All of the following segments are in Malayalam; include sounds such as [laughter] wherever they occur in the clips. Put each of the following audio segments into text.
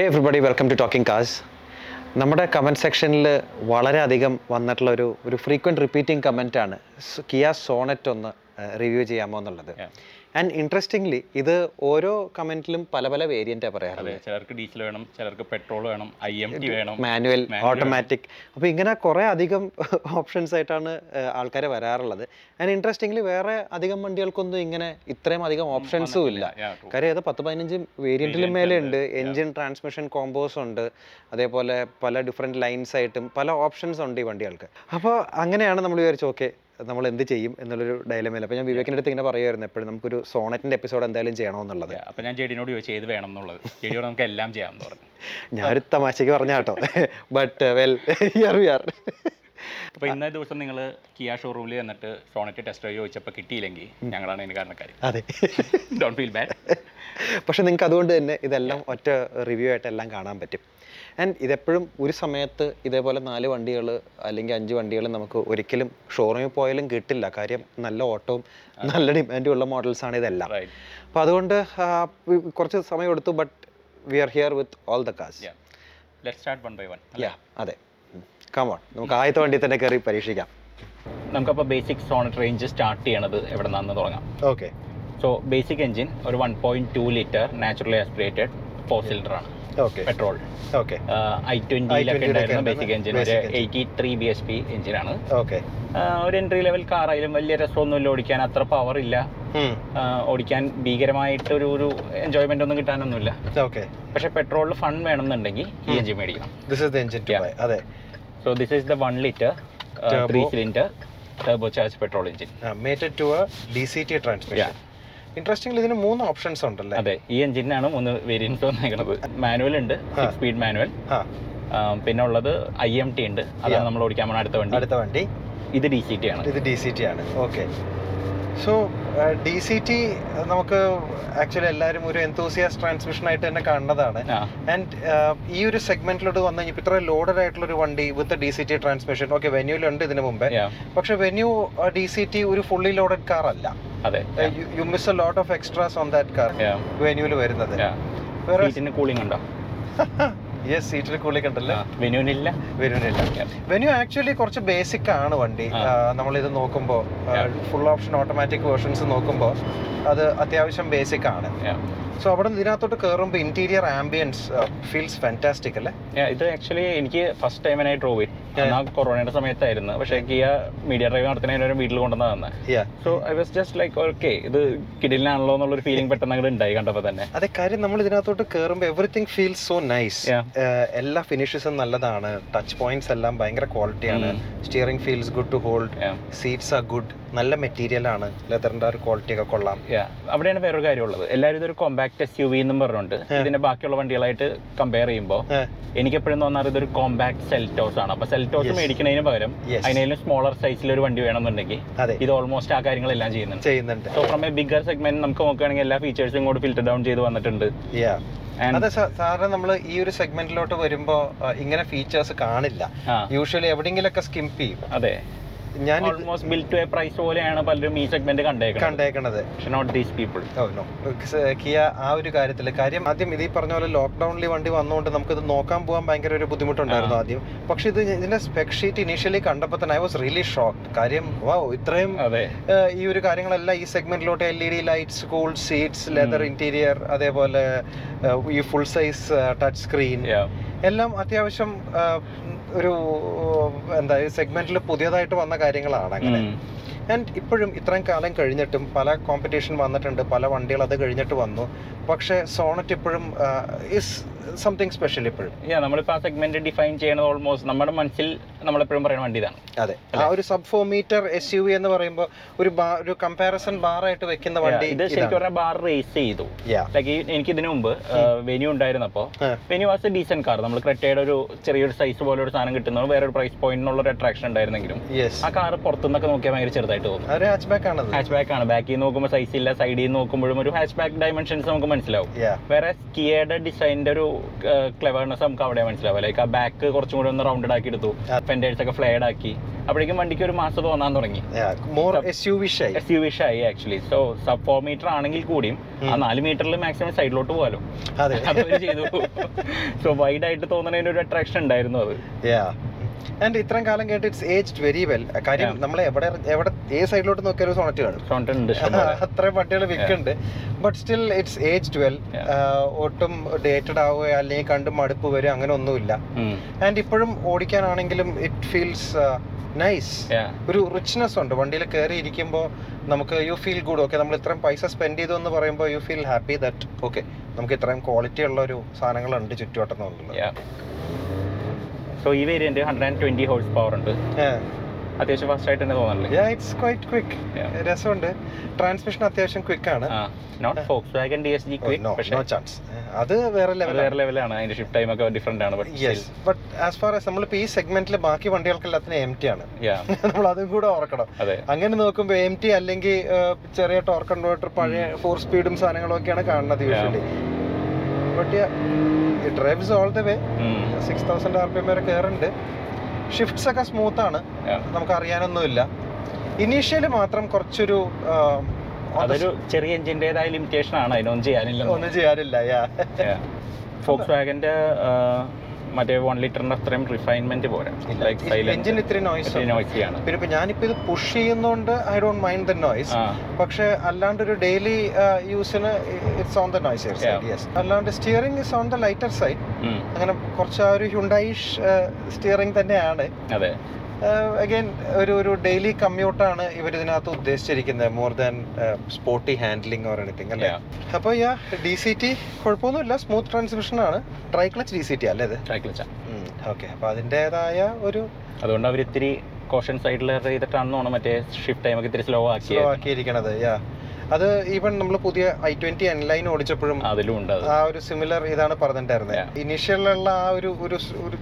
Hey everybody welcome to talking cars നമ്മുടെ കമന്റ് സെക്ഷനിൽ വളരെയധികം വന്നിട്ടുള്ള ഒരു ഒരു ഫ്രീക്വന്റ് റിപ്പീറ്റിംഗ് കമന്റാണ് കിയ സോണറ്റ് ഒന്ന് റിവ്യൂ ചെയ്യാമോ എന്നുള്ളത്. ആൻഡ് ഇൻട്രസ്റ്റിംഗ്ലി ഇത് ഓരോ കമന്റിലും പല പല വേരിയന്റാണ് പറയാറ് ചിലർക്ക് ഡീസൽ വേണം ചിലർക്ക് പെട്രോൾ വേണം ഐ എം ടി വേണം മാനുവൽ ഓട്ടോമാറ്റിക് അപ്പോൾ ഇങ്ങനെ കുറേ അധികം [laughs] ഓപ്ഷൻസ് ആയിട്ടാണ് ആൾക്കാർ വരാറുള്ളത്. ആൻഡ് ഇൻട്രസ്റ്റിംഗ്ലി വേറെ അധികം വണ്ടികൾക്കൊന്നും ഇങ്ങനെ ഇത്രയും അധികം ഓപ്ഷൻസും ഇല്ല. കാര്യം അത് പത്ത് പതിനഞ്ച് വേരിയന്റിലും മേലെ ഉണ്ട്. എൻജിൻ ട്രാൻസ്മിഷൻ കോമ്പോസ് ഉണ്ട്. അതേപോലെ പല ഡിഫറെന്റ് ലൈൻസ് ആയിട്ടും പല ഓപ്ഷൻസ് ഉണ്ട് ഈ വണ്ടികൾക്ക്. അപ്പോൾ അങ്ങനെയാണ് നമ്മൾ വിചാരിച്ചു ഓക്കെ നമ്മൾ എന്ത് ചെയ്യും എന്നുള്ളൊരു ഡയലമയിൽ അപ്പോൾ ഞാൻ വിവേകിന്റെ അടുത്ത് ഇങ്ങനെ പറയുമായിരുന്നു എപ്പോഴും നമുക്കൊരു സോണറ്റിന്റെ എപ്പിസോഡ് എന്തായാലും ചെയ്യണമെന്നുള്ളത് അപ്പൊ ഞാൻ ജെഡിനോട് ചോദിച്ചു ഏത് വേണം എന്നുള്ളത്? ജെഡിയോട് നമുക്ക് എല്ലാം ചെയ്യാമെന്ന് പറഞ്ഞു. [laughs] ഞാനൊരു തമാശയ്ക്ക് പറഞ്ഞ കേട്ടോ. But well here we are അപ്പൊ ഇന്നേ ദിവസം നിങ്ങൾ കിയ ഷോറൂമിൽ വന്നിട്ട് സോണറ്റ് ടെസ്റ്റ് ഡ്രൈവ് ചോദിച്ചപ്പോൾ കിട്ടിയില്ലെങ്കിൽ ഞങ്ങളാണ് അതിന് കാരണക്കാർ അതെ. ഡോണ്ട് ഫീൽ ബാഡ് പക്ഷെ നിങ്ങൾക്ക് അതുകൊണ്ട് തന്നെ ഇതെല്ലാം ഒറ്റ റിവ്യൂ ആയിട്ട് എല്ലാം കാണാൻ പറ്റും. ആൻഡ് ഇതെപ്പോഴും ഒരു സമയത്ത് ഇതേപോലെ നാല് വണ്ടികൾ അല്ലെങ്കിൽ അഞ്ച് വണ്ടികൾ നമുക്ക് ഒരിക്കലും ഷോറൂമിൽ പോയാലും കിട്ടില്ല. കാര്യം നല്ല ഓട്ടവും നല്ല ഡിമാൻഡും ഉള്ള മോഡൽസാണ് ഇതെല്ലാം. അപ്പോൾ അതുകൊണ്ട് കുറച്ച് സമയം എടുത്തു but we are here with all the cars അതെ. കമോൺ നമുക്ക് ആദ്യത്തെ വണ്ടി തന്നെ കയറി പരീക്ഷിക്കാം. നമുക്കപ്പോൾ ബേസിക് സോണറ്റ് റേഞ്ച് സ്റ്റാർട്ട് ചെയ്യണത് എവിടെ നിന്നാന്ന് തുടങ്ങാം. ഓക്കെ സോ ബേസിക് എഞ്ചിൻ ഒരു one point two litre naturally aspirated four cylinder ആണ്. പെട്രോൾ ഐ ട്വന്റിയിലൊക്കെ i20 ഉണ്ടായിരുന്ന ബേസിക് എഞ്ചിൻ ഒരു engine. Eighty three B S P എഞ്ചിനാണ് ആണ് ഒരു എൻട്രി ലെവൽ കാറായാലും വലിയ രസമൊന്നുമില്ല ഓടിക്കാൻ. അത്ര പവർ ഇല്ല. ഓടിക്കാൻ ഭീകരമായിട്ട് ഒരു ഒരു എൻജോയ്മെന്റ് ഒന്നും കിട്ടാനൊന്നുമില്ല. പക്ഷെ പെട്രോളിൽ ഫൺ വേണമെന്നുണ്ടെങ്കിൽ ഈ എഞ്ചിൻ മേടിക്കണം. ദിസ് ഇസ് ദ എഞ്ചിൻ അതെ. So this is the one liter, Turbo. three cylinder turbocharged petrol engine. Uh, mated to a DCT transmission. Yeah. Interesting ഇതിന് മൂന്ന് ഓപ്ഷൻസ് ഉണ്ടല്ലേ? അതെ ഈ എഞ്ചിനാണ് മൂന്ന് വേരിയൻസ് വന്നേക്കുന്നത് മാനുവൽ ഉണ്ട് സിക്സ് സ്പീഡ് മാനുവൽ പിന്നെ ഉള്ളത് ഐ എം ടി ഉണ്ട്. അതാണ് നമ്മൾ ഓടിക്കാൻ പോണ അടുത്ത വണ്ടി. അടുത്ത വണ്ടി. ഇത് ഡി സി ടി ആണ്. ഇത് ഡി സി ടി ആണ്. Okay so D C T നമുക്ക് ആക്ച്വലി എല്ലാവരും ഒരു എന്തോസിയാസ് ട്രാൻസ്മിഷൻ ആയിട്ട് തന്നെ കാണുന്നതാണ്. ആൻഡ് ഈ ഒരു സെഗ്മെന്റിലോട്ട് വന്നു കഴിഞ്ഞാൽ ഇത്ര ലോഡഡ് ആയിട്ടുള്ള ഒരു വണ്ടി with D C T transmission okay വെന്യൂലുണ്ട് ഇതിനു മുമ്പേ. പക്ഷെ വെന്യൂ ഡി സി ടി ഒരു ഫുള്ളി ലോഡഡ് കാർ അല്ല. You miss a lot of extras on that car വെന്യൂൽ വരുന്നത്. കൂളിംഗ് ഉണ്ടോ? [laughs] യെസ് സീറ്റിൽ വെനുവിനില്ല. വരുന്നില്ല വെന്യൂ ആക്ച്വലി കുറച്ച് ബേസിക് ആണ് വണ്ടി. നമ്മൾ ഇത് നോക്കുമ്പോൾ ഫുൾ ഓപ്ഷൻ ഓട്ടോമാറ്റിക് വേർഷൻസ് നോക്കുമ്പോൾ അത് അത്യാവശ്യം ബേസിക് ആണ്. സോ അവിടെ ഇതിനകത്തോട്ട് കയറുമ്പോൾ ഇന്റീരിയർ ആംബിയൻസ് ഫീൽസ് ഫാന്റാസ്റ്റിക് അല്ലേ? ഇത് ആക്ച്വലി എനിക്ക് ഫസ്റ്റ് ടൈം ഞാൻ ഡ്രോവ് കൊറോണയുടെ സമയത്തായിരുന്നു. പക്ഷേ കിയ മീഡിയ ഡ്രൈവ് നടത്തുന്നതിന് വീട്ടിൽ കൊണ്ടുവന്നതാണ് so I was just like okay ഇത് കിടിലാണല്ലോ എന്നുള്ളൊരു ഫീലിംഗ് പെട്ടെന്ന് അങ്ങോട്ട് ഉണ്ടായി കണ്ടപ്പോൾ തന്നെ. അതെ കാര്യം നമ്മൾ ഇതിനകത്തോട്ട് കയറുമ്പോൾ എവറിത്തിങ് ഫീൽസ് സോ നൈസ്. എല്ലാ ഫിനിഷസും നല്ലതാണ്. ടച്ച് പോയിന്റ്സ് എല്ലാം ഭയങ്കര ക്വാളിറ്റിയാണ്. Steering feels good to hold seats are good നല്ല മെറ്റീരിയൽ ആണ്. ലെതറിന്റെ ഒരു ക്വാളിറ്റി ഒക്കെ കൊള്ളാം. അവിടെയാണ് വേറൊരു കാര്യമുള്ളത്. എല്ലാവരും ഇതൊരു കോമ്പാക്ട് എസ് യു വി എന്നും പറഞ്ഞുണ്ട് ഇതിന്റെ ബാക്കിയുള്ള വണ്ടികളായിട്ട് കമ്പയർ ചെയ്യുമ്പോൾ എനിക്ക് എപ്പോഴും തോന്നാറ് ഇതൊരു കോമ്പാക്ട് സെൽറ്റോസ് ആണ്. അപ്പൊ സെൽറ്റോസ്. മേടിക്കുന്നതിന് പകരം അതിനും അതിനേലും സ്മോളർ സൈസിൽ ഒരു വണ്ടി വേണമെന്നുണ്ടെങ്കിൽ ഇത് ഓൾമോസ്റ്റ് ആ കാര്യങ്ങളെല്ലാം ചെയ്യുന്നുണ്ട്. ചെയ്യുന്നുണ്ട്. So from a bigger segment നമുക്ക് നോക്കുകയാണെങ്കിൽ എല്ലാ ഫീച്ചേഴ്സും കൂടി ഫിൽറ്റർ ഡൗൺ ചെയ്ത് വന്നിട്ടുണ്ട്. അതെ സാ- സാറിന് നമ്മൾ ഈ ഒരു സെഗ്മെന്റിലോട്ട് വരുമ്പോ ഇങ്ങനെ ഫീച്ചേഴ്സ് കാണില്ല. യൂഷ്വലി യൂഷ്വലി എവിടെയെങ്കിലൊക്കെ സ്കിംപ് ചെയ്യും. അതെ. ഞാൻ almost built to a price പോലെയാണ് പലരും ഈ സെഗ്മെന്റ് കണ്ടേക്കുന്നത് കണ്ടേക്കണത്. പക്ഷെ not these people oh no Kia ആ ഒരു കാര്യത്തിൽ കാര്യം ആദ്യം ഇത് ഈ പറഞ്ഞ പോലെ ലോക്ക്ഡൌണിൽ വണ്ടി വന്നുകൊണ്ട് ഇത് നോക്കാൻ പോകാൻ ഭയങ്കര ഒരു ബുദ്ധിമുട്ടുണ്ടായിരുന്നു ആദ്യം. പക്ഷെ ഇത് ഇതിന്റെ സ്പെക് ഷീറ്റ് ഇനീഷ്യലി കണ്ടപ്പോൾ തന്നെ ഐ വാസ് റിയലി ഷോക്ക് കാര്യം വാ ഇത്രയും ഈ ഒരു കാര്യങ്ങളെല്ലാം ഈ സെഗ്മെന്റിലോട്ട് L E D lights cool seats leather interior അതേപോലെ ഈ ഫുൾ സൈസ് ടച്ച് സ്ക്രീൻ എല്ലാം അത്യാവശ്യം ഒരു എന്താ സെഗ്മെന്റിൽ പുതിയതായിട്ട് വന്ന കാര്യങ്ങളാണ് അങ്ങനെ. ആൻഡ് ഇപ്പോഴും ഇത്രയും കാലം കഴിഞ്ഞിട്ടും പല കോമ്പറ്റീഷൻ വന്നിട്ടുണ്ട് പല വണ്ടികൾ അത് കഴിഞ്ഞിട്ട് വന്നു. പക്ഷേ സോണറ്റ് ഇപ്പോഴും ഇസ് സംതിങ് സ്പെഷ്യൽ ഇപ്പോഴും. നമ്മളിപ്പോൾ നമ്മളിപ്പോ ആ സെഗ്മെന്റ് ഡിഫൈൻ ചെയ്യണത് ഓൾമോസ്റ്റ് നമ്മുടെ മനസ്സിൽ നമ്മളെപ്പോഴും പറയുന്ന വണ്ടി ഇതാണ്. അതെ. ആ ഒരു sub four metre S U V എന്ന് പറയുമ്പോൾ ഒരു ഒരു കമ്പാരിസൺ ബാർ ആയിട്ട് വെക്കുന്ന വണ്ടി ഇത് ശരിക്കും പറഞ്ഞാൽ ബാർ റേസ് ചെയ്തു. ലൈക്ക് എനിക്ക് ഇതിനു മുമ്പ് Venue ഉണ്ടായിരുന്നപ്പോ Venue Venue was a decent car നമ്മൾ ക്രെറ്റയുടെ ഒരു ചെറിയൊരു സൈസ് പോലെ ഒരു സാധനം കിട്ടുന്നത് വേറൊരു പ്രൈസ് പോയിന്റിനുള്ള ഒരു അട്രാക്ഷൻ ഉണ്ടായിരുന്നെങ്കിലും ആ കാർ പുറത്തുനിന്നൊക്കെ നോക്കിയാൽ ഭയങ്കര ചെറുതായിട്ട് തോന്നും. ഒരു ഹാച്ച് ബാക്ക് ആണ് ഹാച്ച് ബാക്ക് ആണ്. ബാക്കിൽ നിന്ന് നോക്കുമ്പോൾ സൈസ് ഇല്ല. സൈഡിൽ നിന്ന് നോക്കുമ്പോഴും ഒരു ഹാച്ച് ബാക്ക് ഡയമെൻഷൻസ് നമുക്ക് മനസ്സിലാവും. വേറെ സ്കിയയുടെ ഡിസൈനിന്റെ ഒരു ക്ലെവർനെസ് നമുക്ക് അവിടെ മനസ്സിലാവും. ലൈക്ക് ആ ബാക്ക് കുറച്ചും കൂടി ഒന്ന് റൗണ്ടഡ് ആക്കി എടുത്തു. ഫെൻഡേഴ്സ് ഒക്കെ ഫ്ലേഡ് ആക്കി. അപ്പോഴേക്കും വണ്ടിക്ക് ഒരു മാസം തോന്നാൻ തുടങ്ങി. ആയി actually so sub four metre ആണെങ്കിൽ കൂടിയും ആ നാല് മീറ്ററിൽ മാക്സിമം സൈഡിലോട്ട് പോകാലോ. [laughs] ചെയ്തു. [laughs] സോ വൈഡ് ആയിട്ട് തോന്നുന്നതിന് ഒരു അട്രാക്ഷൻ ഉണ്ടായിരുന്നു അത്. ആൻഡ് ഇത്രയും കാലം കേട്ട് ഇറ്റ്സ് ഏജ്ഡ് വെരി വെൽ കാര്യം നമ്മൾ എവിടെ എവിടെ ഏത് സൈഡിലോട്ട് നോക്കിയാലും സോണറ്റ് കാണും. [laughs] അത്രയും പട്ടികൾ വിൽക്കുന്നുണ്ട്. But still it's aged well ഒട്ടും ഡേറ്റഡ് ആവുകയോ അല്ലെങ്കിൽ കണ്ട് മടുപ്പ് വരും അങ്ങനെ ഒന്നുമില്ല. ആൻഡ് ഇപ്പോഴും ഓടിക്കാനാണെങ്കിലും ഇറ്റ് ഫീൽസ് നൈസ്. ഒരു റിച്ച്നെസ് ഉണ്ട്. വണ്ടിയിൽ കയറി ഇരിക്കുമ്പോൾ നമുക്ക് യു ഫീൽ ഗുഡ് ഓക്കെ നമ്മൾ ഇത്രയും പൈസ സ്പെൻഡ് ചെയ്തു എന്ന് പറയുമ്പോൾ you feel happy that okay നമുക്ക് ഇത്രയും ക്വാളിറ്റി ഉള്ള ഒരു സാധനങ്ങളുണ്ട് ചുറ്റുവട്ടം എന്നുള്ളത്. സോ ഈ variant hundred and twenty horse power ഉണ്ട് അത്യാവശ്യം ഫാസ്റ്റ് ആയിട്ട് തന്നെ തോന്നല്ലേ ഇറ്റ്സ് ക്വൈറ്റ് ക്വിക്ക്. രസമുണ്ട്. ട്രാൻസ്മിഷൻ അത്യാവശ്യം ക്വിക്ക് ആണ്. Not Volkswagen D S G quick പക്ഷേ നോ ചാൻസ് അത് വേറെ ലെവൽ വേറെ ലെവലാണ് അതിന്റെ ഷിഫ്റ്റ് ടൈം ഒക്കെ ഡിഫറെന്റ് ആണ് but yes but as far as നമ്മളിപ്പോൾ ഈ സെഗ്മെന്റിൽ ബാക്കി വണ്ടികൾക്കെല്ലാത്തിനും എം ടി ആണ്. [laughs] നമ്മൾ അതും കൂടെ ഓർക്കണം. അങ്ങനെ നോക്കുമ്പോൾ എം ടി അല്ലെങ്കിൽ ചെറിയ ടോർക്ക് കൺവേർട്ടർ പഴയ ഫോർ സ്പീഡും സാധനങ്ങളും ഒക്കെയാണ് കാണുന്നത് usually it drives all the way. Six thousand R P M വരെ കയറുണ്ട് ഷിഫ്റ്റ്സ് ഒക്കെ സ്മൂത്ത് ആണ്. നമുക്ക് അറിയാനൊന്നുമില്ല ഇനീഷ്യലി മാത്രം കുറച്ചൊരു അതൊരു ചെറിയ എഞ്ചിന്റെതായ ലിമിറ്റേഷൻ ആണ്. അതിനൊന്നും ചെയ്യാനില്ല ഒന്നും ചെയ്യാനില്ല ഫോക്സ് വാഗന്റെ [laughs] മറ്റേ വൺ ലിറ്ററിന്റെ അത്രയും റിഫൈൻമെന്റ് പോരാ. ലൈക്ക് എഞ്ചിൻ സൈലന്റ് ഇത്തിരി നോയ്സ് നോയ്സിയാണ് പിന്നെ ഇപ്പൊ ഞാനിപ്പോ ഇത് push ചെയ്യുന്നോണ്ട് I don't mind the noise പക്ഷെ അല്ലാണ്ട് ഒരു ഡെയിലി യൂസിന് it's on the noise. Yes അല്ലാണ്ട് steering is on the lighter side അങ്ങനെ കുറച്ച് ആ ഒരു ഹ്യുണ്ടായിഷ് സ്റ്റിയറിംഗ് തന്നെയാണ്. അതെ. അഗൈൻ ഒരു ഒരു ഡെയിലി കമ്മ്യൂട്ടാണ് ഇവർ ഇതിനകത്ത് ഉദ്ദേശിച്ചിരിക്കുന്നത്. More than sporty handling or anything അല്ലേ. അപ്പോൾ യാ ഡി സി ടി കുഴപ്പമൊന്നുമില്ല. സ്മൂത്ത് ട്രാൻസ്മിഷൻ ആണ്. Dry clutch D C T അല്ലേ ഇത്? ക്ലച്ച് ഓക്കെ അപ്പോൾ അതിന്റെതായ ഒരു അതുകൊണ്ട് അവർ ഇത്തിരി കോഷൻ സൈഡിൽ ചെയ്തിട്ടാണെന്ന് തോന്നുന്നു. മറ്റേ ഷിഫ്റ്റ് ടൈം ഒക്കെ ഇത്തിരി സ്ലോ ആക്കിയത് ആക്കിയിരിക്കണത് യാ അത് ഈവൻ നമ്മൾ പുതിയ ഐ ട്വന്റി എൻ ലൈൻ ഓടിച്ചപ്പോഴും അതിലും ഉണ്ട് ആ ഒരു സിമിലർ ഇതാണ് പറഞ്ഞിട്ടുണ്ടായിരുന്നത്. ഇനീഷ്യലുള്ള ആ ഒരു ഒരു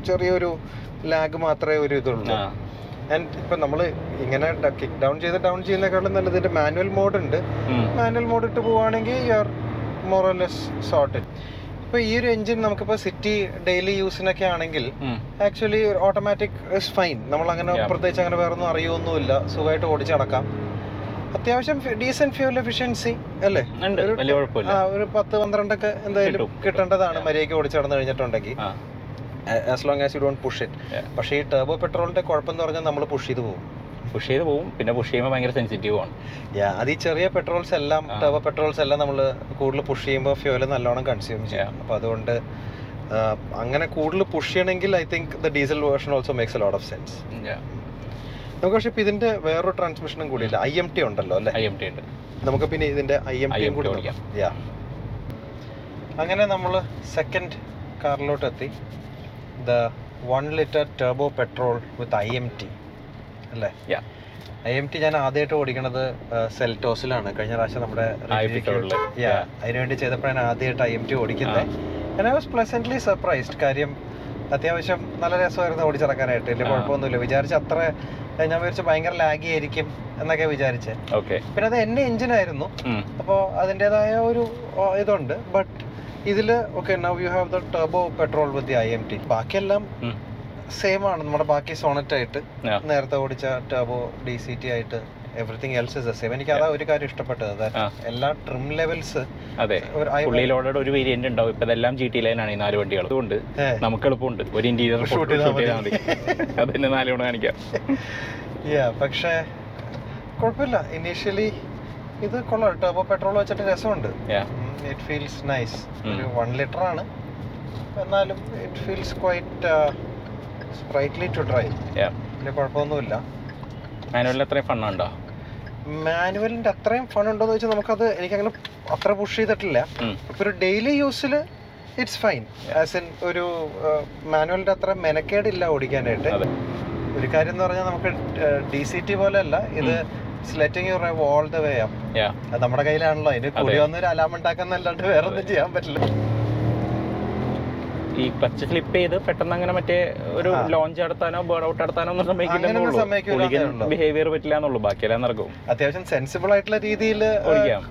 ചെറിയൊരു ലാഗ് മാത്രമേ ഒരു ഇതുള്ളൂ. ആൻഡ് ഇപ്പൊ നമ്മൾ ഇങ്ങനെ കിക്ക് ഡൗൺ ചെയ്ത് ഡൗൺ ചെയ്യുന്നതിനേക്കാളും നല്ലത് ഇതിന്റെ മാനുവൽ മോഡ് ഉണ്ട്. മാനുവൽ മോഡ് ഇട്ട് പോവുകയാണെങ്കിൽ യു ആർ മോറലെസ് സോർട്ടഡ് ഇപ്പൊ ഈ ഒരു എഞ്ചിൻ നമുക്കിപ്പോ സിറ്റി ഡെയിലി യൂസിനൊക്കെ ആണെങ്കിൽ ആക്ച്വലി ഓട്ടോമാറ്റിക് ഇസ് ഫൈൻ നമ്മൾ അങ്ങനെ. പ്രത്യേകിച്ച് അങ്ങനെ വേറെ ഒന്നും അറിയൊന്നുമില്ല. സുഖമായിട്ട് ഓടിച്ചു നടക്കാം. അത്യാവശ്യം ഡീസെന്റ് ഫ്യൂൽ എഫിഷ്യൻസി അല്ലേ? ഒരു- പത്ത് പന്ത്രണ്ടൊക്കെ എന്തായാലും കിട്ടും. കിട്ടേണ്ടതാണ്. മര്യാദയ്ക്ക് ഓടിച്ചു നടന്നു കഴിഞ്ഞിട്ടുണ്ടെങ്കിൽ. As long as you don't push it പക്ഷേ ഈ ടർബോ പെട്രോളിന്റെ കുഴപ്പം എന്ന് പറഞ്ഞാൽ നമ്മൾ പുഷ് ചെയ്ത് പോകും. പുഷ് ചെയ്ത് പോകും. പിന്നെ പുഷ് ചെയ്യുമ്പോൾ ഭയങ്കര സെൻസിറ്റീവ് ആണ്. യാ അത് ഈ ചെറിയ പെട്രോൾസ് എല്ലാം ടേബോ ടർബോ പെട്രോൾസ് എല്ലാം നമ്മൾ കൂടുതൽ പുഷ് ചെയ്യുമ്പോൾ ഫ്യൂൽ നല്ലോണം കൺസ്യൂം ചെയ്യാം. അപ്പം അപ്പോൾ അതുകൊണ്ട് അങ്ങനെ കൂടുതൽ പുഷ് ചെയ്യണമെങ്കിൽ I think the diesel version also makes a lot of sense നമുക്ക് പക്ഷേ ഇപ്പം ഇതിന്റെ വേറൊരു ട്രാൻസ്മിഷനും കൂടിയില്ല. ഐ എം ടി ഉണ്ടല്ലോ അല്ലേ? ഐ എം ടി ഉണ്ട്. നമുക്ക് പിന്നെ ഇതിന്റെ ഐ എം ടിയും IMT കൂടി. യാ അങ്ങനെ നമ്മൾ സെക്കൻഡ് കാറിലോട്ട് എത്തി the one litre turbo petrol with I M T അല്ലേ? Yeah. ഐ എം ടി ഞാൻ ആദ്യമായിട്ട് ഓടിക്കണത് സെൽറ്റോസിലാണ്. കഴിഞ്ഞ പ്രാവശ്യം നമ്മുടെ. അതിനുവേണ്ടി ചെയ്തപ്പോഴാണ് ആദ്യമായിട്ട് ഐ എം ടി ഓടിക്കുന്നത്. ഐ വാസ് പ്ലസന്റ്ലി സർപ്രൈസ്ഡ് കാര്യം അത്യാവശ്യം നല്ല രസമായിരുന്നു ഓടിച്ചിറക്കാനായിട്ട്. വലിയ. കുഴപ്പമൊന്നുമില്ല. വിചാരിച്ച അത്ര ഞാൻ വിചാരിച്ചു ഭയങ്കര ലാഗി ആയിരിക്കും എന്നൊക്കെ വിചാരിച്ചേ. പിന്നെ അത് എന്നെ എഞ്ചിനായിരുന്നു അപ്പോൾ അതിന്റെതായ ഒരു ഇതുണ്ട്. ബട്ട് ഇതിൽ okay now you have the turbo petrol with I M T ബാക്കിയെല്ലാം സെയിം ആണ്. നമ്മുടെ ബാക്കി സോണറ്റ് ആയിട്ട് നേരത്തെ ഓടിച്ച ടർബോ ഡി സി ടി ആയിട്ട് എവറിങ് എൽസ് ഇസ് സെയിം എനിക്ക് അതാ ഒരു കാര്യം ഇഷ്ടപ്പെട്ടത്. എല്ലാ ട്രിം ലെവൽസ് അതെ. I- പുള്ളിയിലോടെ ഒരു വേരിയന്റ് ഉണ്ടാവും. ഇപ്പൊ ഇതെല്ലാം ജി ടി ലൈനാണ് ഈ നാല് വണ്ടികൾ. അതുകൊണ്ട് നമുക്ക് എളുപ്പമുണ്ട്. ഒരു ഇന്റീരിയർ ഷൂട്ട് ചെയ്താൽ മതി. അത് തന്നെ നാല് കാണിക്കാം. [laughs] പക്ഷേ കുഴപ്പമില്ല. ഇനീഷ്യലി ഇത് കൊള്ളാം. ടർബോ പെട്രോൾ വെച്ചിട്ട് രസമുണ്ട്. ഇറ്റ് ഫീൽസ് നൈസ് ഒരു വൺ ലിറ്റർ ആണ്. എന്നാലും it feels quite sprightly to drive. വലിയ കുഴപ്പമൊന്നുമില്ല. മാനുവലിന് അത്രയും ഫണ്ണുണ്ടോ മാനുവലിന്റെ അത്രയും ഫൺ ഉണ്ടോന്ന് വെച്ചാൽ നമുക്കത് എനിക്കങ്ങനെ അത്ര പുഷ് ചെയ്തിട്ടില്ല. ഇപ്പൊ ഒരു ഡെയിലി യൂസിൽ ഇറ്റ്സ് ഫൈൻ ആസ് ഇൻ ഒരു മാനുവലിന്റെ അത്ര മെനക്കേടില്ല ഓടിക്കാനായിട്ട്. ഒരു കാര്യം എന്ന് പറഞ്ഞാൽ നമുക്ക് ഡി സി ടി പോലെ അല്ല. ഇത് letting you drive all the way up നമ്മുടെ കയ്യിലാണല്ലോ. അതിന് കൂടി വന്ന് ഒരു അലാം ഉണ്ടാക്കാന്നല്ലാണ്ട് വേറെ ഒന്നും ചെയ്യാൻ പറ്റില്ല. ഈ ക്ലച്ച് ഫ്ലിപ്പ് ചെയ്ത് പെട്ടെന്ന് അങ്ങനെ മറ്റേ ഒരു ലോഞ്ച് നടത്താനോ ബേർഡ് ഔട്ട് നടത്താനോ ഒന്നും അങ്ങനെയൊന്നും സമ്മതിക്കൂല എന്നേ ഉള്ളൂ. ബിഹേവിയർ പറ്റില്ല എന്നുള്ളൂ. ബാക്കിയെല്ലാം നടക്കും. അത്യാവശ്യം സെൻസിബിൾ ആയിട്ടുള്ള രീതിയിൽ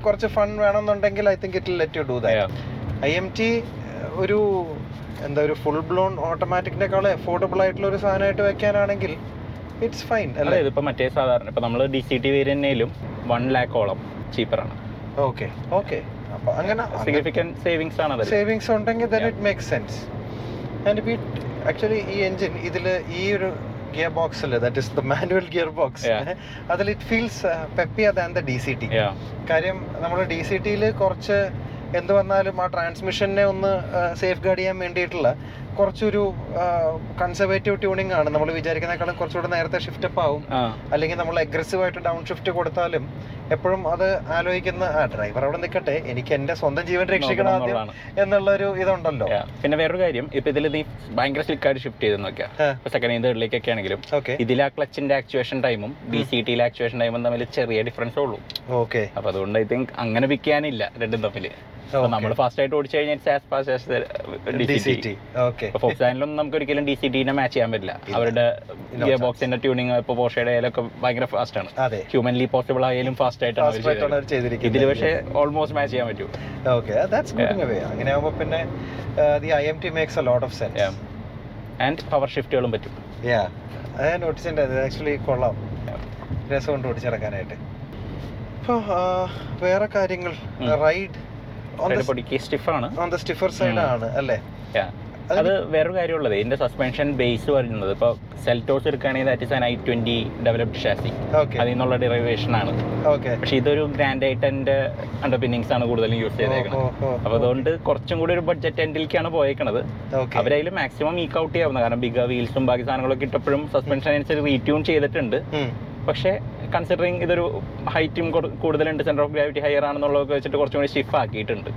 കുറച്ച് ഫൺ വേണമെന്നുണ്ടെങ്കിൽ I think it let you do that Yeah. I M T ഒരു എന്താ ഒരു ഫുൾ ബ്ലോൺ ഓട്ടോമാറ്റിക്കിനേക്കാൾ എഫോർഡബിൾ ആയിട്ടുള്ള ഒരു സാധനമായിട്ട് വെക്കാനാണെങ്കിൽ ഇറ്റ്സ് ഫൈൻ അല്ല? ഇതിപ്പോ മറ്റേ സാധാരണ ഇപ്പൊ നമ്മൾ ഡി സി ടി വേരിയന്റിലും വൺ ലാക്കോളം ആണ്. ഓക്കെ ഓക്കെ അപ്പൊ അങ്ങനെ സിഗ്നിഫിക്കന്റ് സേവിങ്സ് ആണ് സേവിങ്സ് ഉണ്ടെങ്കിൽ then it it makes sense. And ഇപ്പൊ ആക്ച്വലി ഈ എഞ്ചിൻ ഇതിൽ ഈ ഒരു ഗിയർ ബോക്സിൽ that is the manual gear box. അതിൽ it feels peppier than the D C T Yeah. കാര്യം നമ്മൾ ഡി സി ടിയിൽ കുറച്ച് എന്ത് വന്നാലും ആ ട്രാൻസ്മിഷനെ ഒന്ന് സേഫ് ഗാർഡ് ചെയ്യാൻ വേണ്ടിയിട്ടുള്ള കുറച്ചൊരു കൺസർവേറ്റീവ് ട്യൂണിംഗ് ആണ്. നമ്മൾ വിചാരിക്കുന്നേക്കാളും കുറച്ചുകൂടെ നേരത്തെ ഷിഫ്റ്റ് അപ്പ് ആവും. അല്ലെങ്കിൽ നമ്മൾ അഗ്രസീവ് ആയിട്ട് ഡൗൺ ഷിഫ്റ്റ് കൊടുത്താലും എപ്പോഴും അത് ആലോചിക്കുന്ന ആ ഡ്രൈവർ അവിടെ നിൽക്കട്ടെ. എനിക്ക് എന്റെ സ്വന്തം ജീവൻ രക്ഷിക്കണം ആദ്യം എന്നുള്ള ഒരു ഇതുണ്ടല്ലോ. പിന്നെ വേറൊരു കാര്യം ഇപ്പൊ ഇതിൽ നീ ഭയങ്കര സ്ലിക്കായിട്ട് ഷിഫ്റ്റ് ചെയ്ത് നോക്കിയാ. സെക്കൻഡ് തേർഡിലേക്കൊക്കെ ആണെങ്കിലും ഇതിൽ ആ ക്ലച്ചിന്റെ ആക്ച്വേഷൻ ടൈമും ബി സി ടിയിലെ ആക്ച്വേഷൻ ടൈമും തമ്മിൽ ചെറിയ ഡിഫറൻസ് ഉള്ളൂ. ഓക്കെ അപ്പൊ അതുകൊണ്ട് ഐ തിങ്ക് അങ്ങനെ വിൽക്കാനില്ല രണ്ടും തമ്മിൽ നമ്മൾ ഫാസ്റ്റ് ആയിട്ട് ഓടിച്ചു കഴിഞ്ഞാൽ as fast as D C T ഫോക്സാനിലും നമുക്ക് ഒരിക്കലും ഡി സി ടിനെ മാച്ച് ചെയ്യാൻ പറ്റില്ല. അവരുടെ ഗിയർ. ബോക്സിന്റെ ട്യൂണിങ് ഇപ്പൊ പോഷയുടെ ആയാലൊക്കെ ഭയങ്കര ഫാസ്റ്റ് ആണ്. ഹ്യൂമൻലി പോസിബിൾ ആയാലും ഫാസ്റ്റ് ആയിട്ടാണ് ഇതിൽ പക്ഷേ ഓൾമോസ്റ്റ് മാച്ച് ചെയ്യാൻ പറ്റൂ. ഗുഡ് ഇൻ എ അങ്ങനെ ആകുമ്പോൾ പിന്നെ the I M T makes a lot of sense and power ഷിഫ്റ്റുകളും പറ്റും. യാ അത് നോട്ടീസിന്റെ ആക്ച്വലി കൊള്ളാം. രസമുണ്ട് ഓടിച്ചിറക്കാനായിട്ട് ഇപ്പോൾ വേറെ കാര്യങ്ങൾ. റൈഡ് സ്റ്റിഫാണ് ഓൺ ദ സ്റ്റിഫർ സൈഡ് ആണ്. അല്ലേ? അത് വേറൊരു കാര്യമുള്ളത് ഇതിന്റെ സസ്പെൻഷൻ ബേസ് വരുന്നത് ഇപ്പോൾ സെൽറ്റോസ് എടുക്കുകയാണെങ്കിൽ that is an I twenty developed chassis അതിൽ നിന്നുള്ള ഡെറിവേഷൻ ആണ്. പക്ഷെ ഇതൊരു ഗ്രാൻഡ് ഐറ്റന്റെ അണ്ടർപിന്നിങ്സ് ആണ് കൂടുതലും യൂസ് ചെയ്തേക്കുന്നത് അപ്പൊ അതുകൊണ്ട് കുറച്ചും കൂടി ഒരു ബഡ്ജറ്റ് എൻഡിലേക്കാണ് പോയേക്കുന്നത് അവരതിൽ മാക്സിമം ഈക്ക് ഔട്ട് ചെയ്യാവുന്ന കാരണം ബിഗ വീൽസും ബാക്കി സാധനങ്ങളൊക്കെ ഇട്ടപ്പോഴും സസ്പെൻഷൻ അനുസരിച്ച് റീട്യൂൺ ചെയ്തിട്ടുണ്ട്. പക്ഷേ കൺസിഡറിങ് ഇതൊരു ഹൈറ്റും കൂടുതലുണ്ട് സെന്റർ ഓഫ് ഗ്രാവിറ്റി ഹയർ ആണെന്നുള്ളതൊക്കെ വെച്ചിട്ട് കുറച്ചും കൂടി സ്റ്റിഫ് ആക്കിയിട്ടുണ്ട്.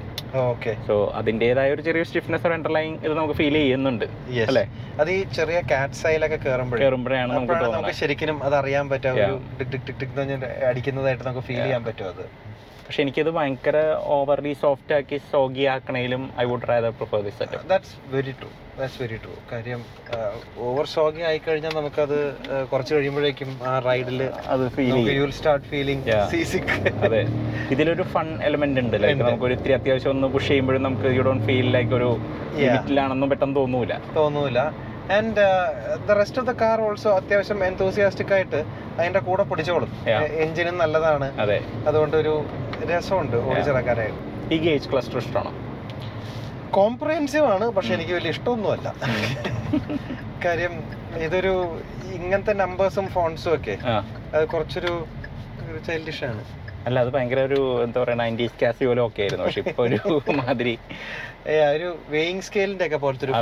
ഓക്കെ സോ അതിന്റെതായ ഒരു ചെറിയ സ്റ്റിഫ്നെസ് ഒരു അണ്ടർലൈൻ ഇത് നമുക്ക് ഫീൽ ചെയ്യുന്നുണ്ട് അല്ലേ? അത് ഈ ചെറിയ കാറ്റ് സൈലൊക്കെ കയറുമ്പോഴേ കയറുമ്പോഴാണ് നമുക്ക് തോന്നുന്നത് നമുക്ക് ശരിക്കും അത് അറിയാൻ പറ്റുക ഒരു ടിക് ടിക് ടിക് ടിക് എന്ന് പറഞ്ഞ് അടിക്കുന്നതായിട്ട് നമുക്ക് ഫീൽ ചെയ്യാൻ പറ്റും അത്. പക്ഷെ എനിക്കത് ഭയങ്കര ഓവർലി സോഫ്റ്റ് ആക്കി soggy ആക്കണേലും I would rather prefer this setup that's very true that's very true കാര്യം ഓവർ സോഗി ആയി കഴിഞ്ഞാൽ നമുക്കത് കുറച്ച് കഴിയുമ്പോഴേക്കും ആ റൈഡിൽ അത് feel you will start feeling. Seasick അതെ. ഇതിലൊരു ഫൺ എലമെന്റ് ഉണ്ട്. ലൈക്ക് നമുക്ക് ഒരു ഇത്തിരി അത്യാവശ്യം ഒന്ന് പുഷ് ചെയ്യുമ്പോഴും നമുക്ക് യു ഡോണ്ട് ഫീൽ ലൈക്ക് ഒരു. ലിമിറ്റിലാണെന്നും പെട്ടെന്ന് തോന്നൂല. തോന്നൂല. And the rest of the car also അത്യാവശ്യം എന്തൂസിയാസ്റ്റിക് ആയിട്ട് അതിന്റെ കൂടെ പിടിച്ചോളും. എഞ്ചിനും നല്ലതാണ്. അതെ. അതുകൊണ്ട് ഒരു രസമുണ്ട് ഓടിച്ചിറക്കാനായിട്ട് ഈ ഗേജ് ക്ലസ്റ്റർ ഇഷ്ടമാണോ? കോംപ്രഹെൻസീവ് ആണ് പക്ഷെ എനിക്ക് വലിയ ഇഷ്ടമൊന്നുമല്ല. [laughs] കാര്യം ഇതൊരു ഇങ്ങനത്തെ നമ്പേഴ്സും ഫോൺസും ഒക്കെ അത് കുറച്ചൊരു ചൈൽഡിഷ് ആണ്. അല്ല അത് ഭയങ്കര ഒരു എന്താ പറയുക നയന്റീസ് കാസി പോലെ ഒക്കെ ആയിരുന്നു. പക്ഷെ ഇപ്പൊ ഒരു [laughs] മാതിരി. ഒരു വെയിങ് സ്കെയിലിന്റെ ഒക്കെ പോലത്തെ ഒരു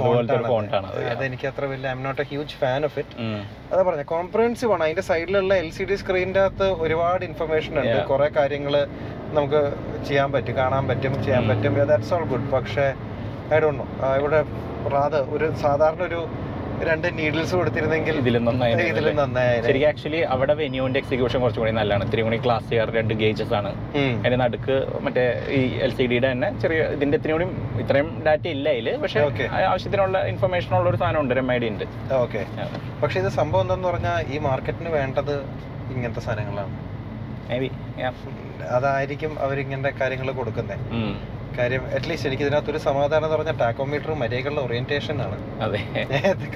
അത്. അതെനിക്ക് അത്ര വലിയ I am not a huge fan of it. അതാ പറഞ്ഞ കോംപ്രഹെൻസീവ് ആണ്. അതിന്റെ സൈഡിലുള്ള എൽ സി ഡി സ്ക്രീനിന്റെ അകത്ത് ഒരുപാട് ഇൻഫർമേഷൻ ഉണ്ട്. കുറെ കാര്യങ്ങൾ നമുക്ക് ചെയ്യാൻ പറ്റും കാണാൻ പറ്റും ചെയ്യാൻ. പറ്റും. ദാറ്റ്സ് ഓൾ ഗുഡ് പക്ഷേ ഐ ഡോണ്ട് നോ ഇവിടെ റാത് ഒരു സാധാരണ ഒരു രണ്ട് നീഡിൽസ് കൊടുത്തിരുന്നെങ്കിൽ ഇതിലും നന്നായി ഇതിലും നന്നായി ശരിക്കും ആക്ച്വലി അവിടെ വെന്യൂവിന്റെ എക്സിക്യൂഷൻ കുറച്ചും കൂടി നല്ലതാണ്. ഇത്തിരി കൂടി ക്ലാസ് ചെയ്യാറ് രണ്ട് ഗേജസ് ആണ്. അതിന്റെ നടുക്ക് മറ്റേ ഈ എൽ സി ഡിയുടെ തന്നെ ചെറിയ ഇതിന്റെ ഇത്തിരി കൂടി ഇത്രയും ഡാറ്റ ഇല്ല അതിൽ. പക്ഷെ ആവശ്യത്തിനുള്ള ഇൻഫർമേഷൻ ഉള്ള ഒരു സാധനം ഉണ്ട് റെമൈഡി ഉണ്ട്. ഓക്കെ പക്ഷെ ഇത് സംഭവം എന്താന്ന് പറഞ്ഞാൽ ഈ മാർക്കറ്റിന് വേണ്ടത് ഇങ്ങനത്തെ സാധനങ്ങളാണ്. മേ ബി അതായിരിക്കും അവരിങ്ങനത്തെ കാര്യങ്ങൾ കൊടുക്കുന്നത് കാര്യം അറ്റ്ലീസ്റ്റ് എനിക്ക് ഇതിനകത്തൊരു സമാധാനം എന്ന് പറഞ്ഞാൽ ടാക്കോമീറ്റർ മര്യാദകളുടെ ഓറിയന്റേഷൻ ആണ്. അതെ.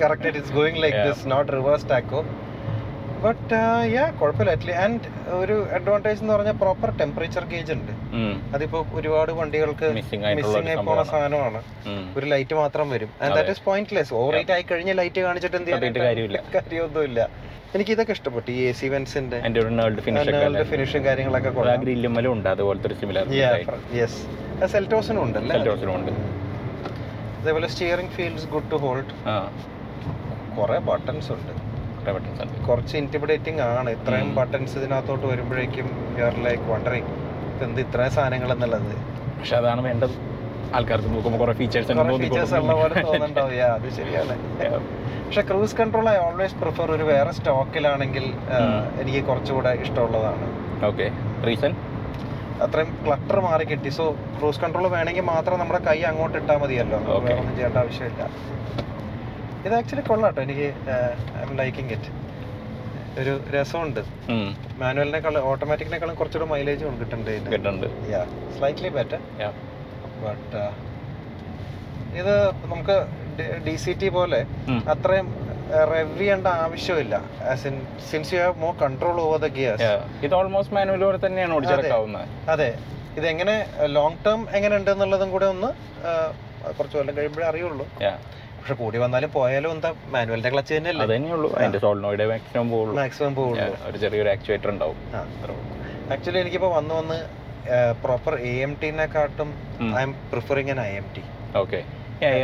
Correct it's going like. This not reverse taco but yeah കുഴപ്പമില്ല. അറ്റ്ലീ ആൻഡ് ഒരു അഡ്വാന്റേജ് എന്ന് പറഞ്ഞാൽ പ്രോപ്പർ ടെമ്പറേച്ചർ ഗേജ് ഉണ്ട്. അതിപ്പോ ഒരുപാട് വണ്ടികൾക്ക് മിസ്സിംഗ് ആയി പോണ സാധനമാണ്. ഒരു ലൈറ്റ് മാത്രം വരും. And that is pointless overrate ആയി കഴിഞ്ഞ ലൈറ്റ് കാണിച്ചിട്ട് എന്ത് കാര്യമില്ല. [laughs] കാര്യമൊന്നുമില്ല. എനിക്ക് ഇതൊക്കെ ഇഷ്ടപ്പെട്ടു. ഈ എ സി വെൻസിന്റെ ഫിനിഷ് കാര്യങ്ങളൊക്കെ ഉണ്ട്. അതുപോലത്തെ ഒരു സിമിലർ യെസ് സെൽറ്റോസിനും ഉണ്ട് സെൽറ്റോസിനും ഉണ്ട്. അതേപോലെ steering feels good to hold കുറേ ബട്ടൺസ് ഉണ്ട്. കുറച്ച് ഇന്റിമിഡേറ്റിംഗ് ആണ്. ഇത്രയും. ബട്ടൺസ് ഇതിനകത്തോട്ട് വരുമ്പോഴേക്കും യു ആർ ലൈക്ക് വണ്ടറിങ് എന്ത് ഇത്രയും സാധനങ്ങൾ എന്നുള്ളത്? പക്ഷെ അതാണ് വേണ്ടത്. ആൾക്കാർക്ക് നോക്കുമ്പോൾ കുറേ ഫീച്ചേഴ്സ് ഫീച്ചേഴ്സ് ഉള്ള പോലെ തോന്നുന്നുണ്ടാവും അത് ശരിയാണ്. പക്ഷെ cruise control I always prefer ഒരു വേറെ സ്റ്റോക്കിലാണെങ്കിൽ. എനിക്ക് കുറച്ചുകൂടെ ഇഷ്ടമുള്ളതാണ്. ഓക്കെ റീസൺ അത്രയും ക്ലട്ടർ മാറി കിട്ടി. സോ ക്രൂസ് കൺട്രോൾ വേണമെങ്കിൽ മാത്രം നമ്മുടെ കൈ അങ്ങോട്ട് ഇട്ടാൽ മതിയല്ലോ. ഒന്നും ചെയ്യേണ്ട ആവശ്യമില്ല. ഇത് ആക്ച്വലി കൊള്ളാട്ടോ. എനിക്ക് ഐ എം ലൈക്കിങ് ഇറ്റ് ഒരു രസമുണ്ട്. മാനുവലിനേക്കാളും ഓട്ടോമാറ്റിക്കിനേക്കാളും കുറച്ചുകൂടെ മൈലേജ് കിട്ടുന്നുണ്ട് കിട്ടുന്നുണ്ട് സ്ലൈറ്റ്ലി ബെറ്റർ. ബട്ട് ഇത് നമുക്ക് ഡി സി ടി പോലെ. അത്രയും റെവ് ചെയ്യേണ്ട ആവശ്യമില്ല. Since you have more control over the gears. ഇത് ഓൾമോസ്റ്റ് മാനുവൽ പോലെ തന്നെയാണ് ഓടിച്ചെടുക്കാവുന്നത്. അതെ. ഇത് എങ്ങനെ ലോങ് ടേം എങ്ങനെ ഉണ്ട് എന്നുള്ളതും കൂടെ ഒന്ന് കുറച്ച് കൊല്ലം കഴിയുമ്പോഴേ അറിയുള്ളൂ. പക്ഷെ കൂടി വന്നാലും പോയാലും എന്താ മാനുവലിന്റെ ക്ലച്ച് തന്നെയല്ലേ? തന്നെയുള്ളൂ. അതിന്റെ സോളിനോയിഡ് മാക്സിമം പോകുള്ളൂ മാക്സിമം പോകുള്ളൂ ഒരു ചെറിയൊരു ആക്ച്വേറ്റർ ഉണ്ടാവും. ആക്ച്വലി എനിക്കിപ്പോ വന്ന് വന്ന് proper A M ടിനെക്കാട്ടും. I am preferring an I M T okay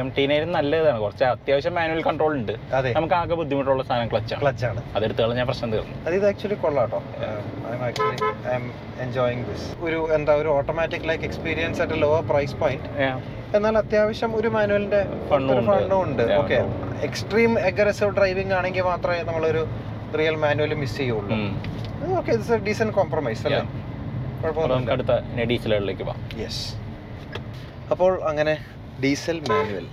M ടീനായാലും നല്ലതാണ്. കുറച്ച് അത്യാവശ്യം മാനുവൽ കൺട്രോൾ ഉണ്ട്. നമുക്ക് ആകെ ബുദ്ധിമുട്ടുള്ള സാധനം ക്ലച്ചാണ് ക്ലച്ച് ആണ്. അതെടുത്ത് കളഞ്ഞ പ്രശ്നം തീർന്നു. അത് ഇത് actually കൊള്ളാട്ടോ. Actually I am enjoying this ഒരു എന്താ ഒരു automatic like experience at lower price point എന്നാൽ അത്യാവശ്യം ഒരു മാനുവലിന്റെ ഫണ്ടും ഉണ്ട്. ഓക്കെ എക്സ്ട്രീം അഗ്രസീവ് ഡ്രൈവിംഗ് ആണെങ്കിൽ മാത്രമേ നമ്മളൊരു റിയൽ മാനുവൽ മിസ് ചെയ്യുള്ളൂ. Okay it's a decent compromise അല്ലേ? നമുക്ക് കുഴപ്പമൊന്നുമില്ല. അടുത്ത ഡീസലുകളിലേക്ക് പോവാം. യെസ് അപ്പോൾ അങ്ങനെ ഡീസൽ മാനുവൽ.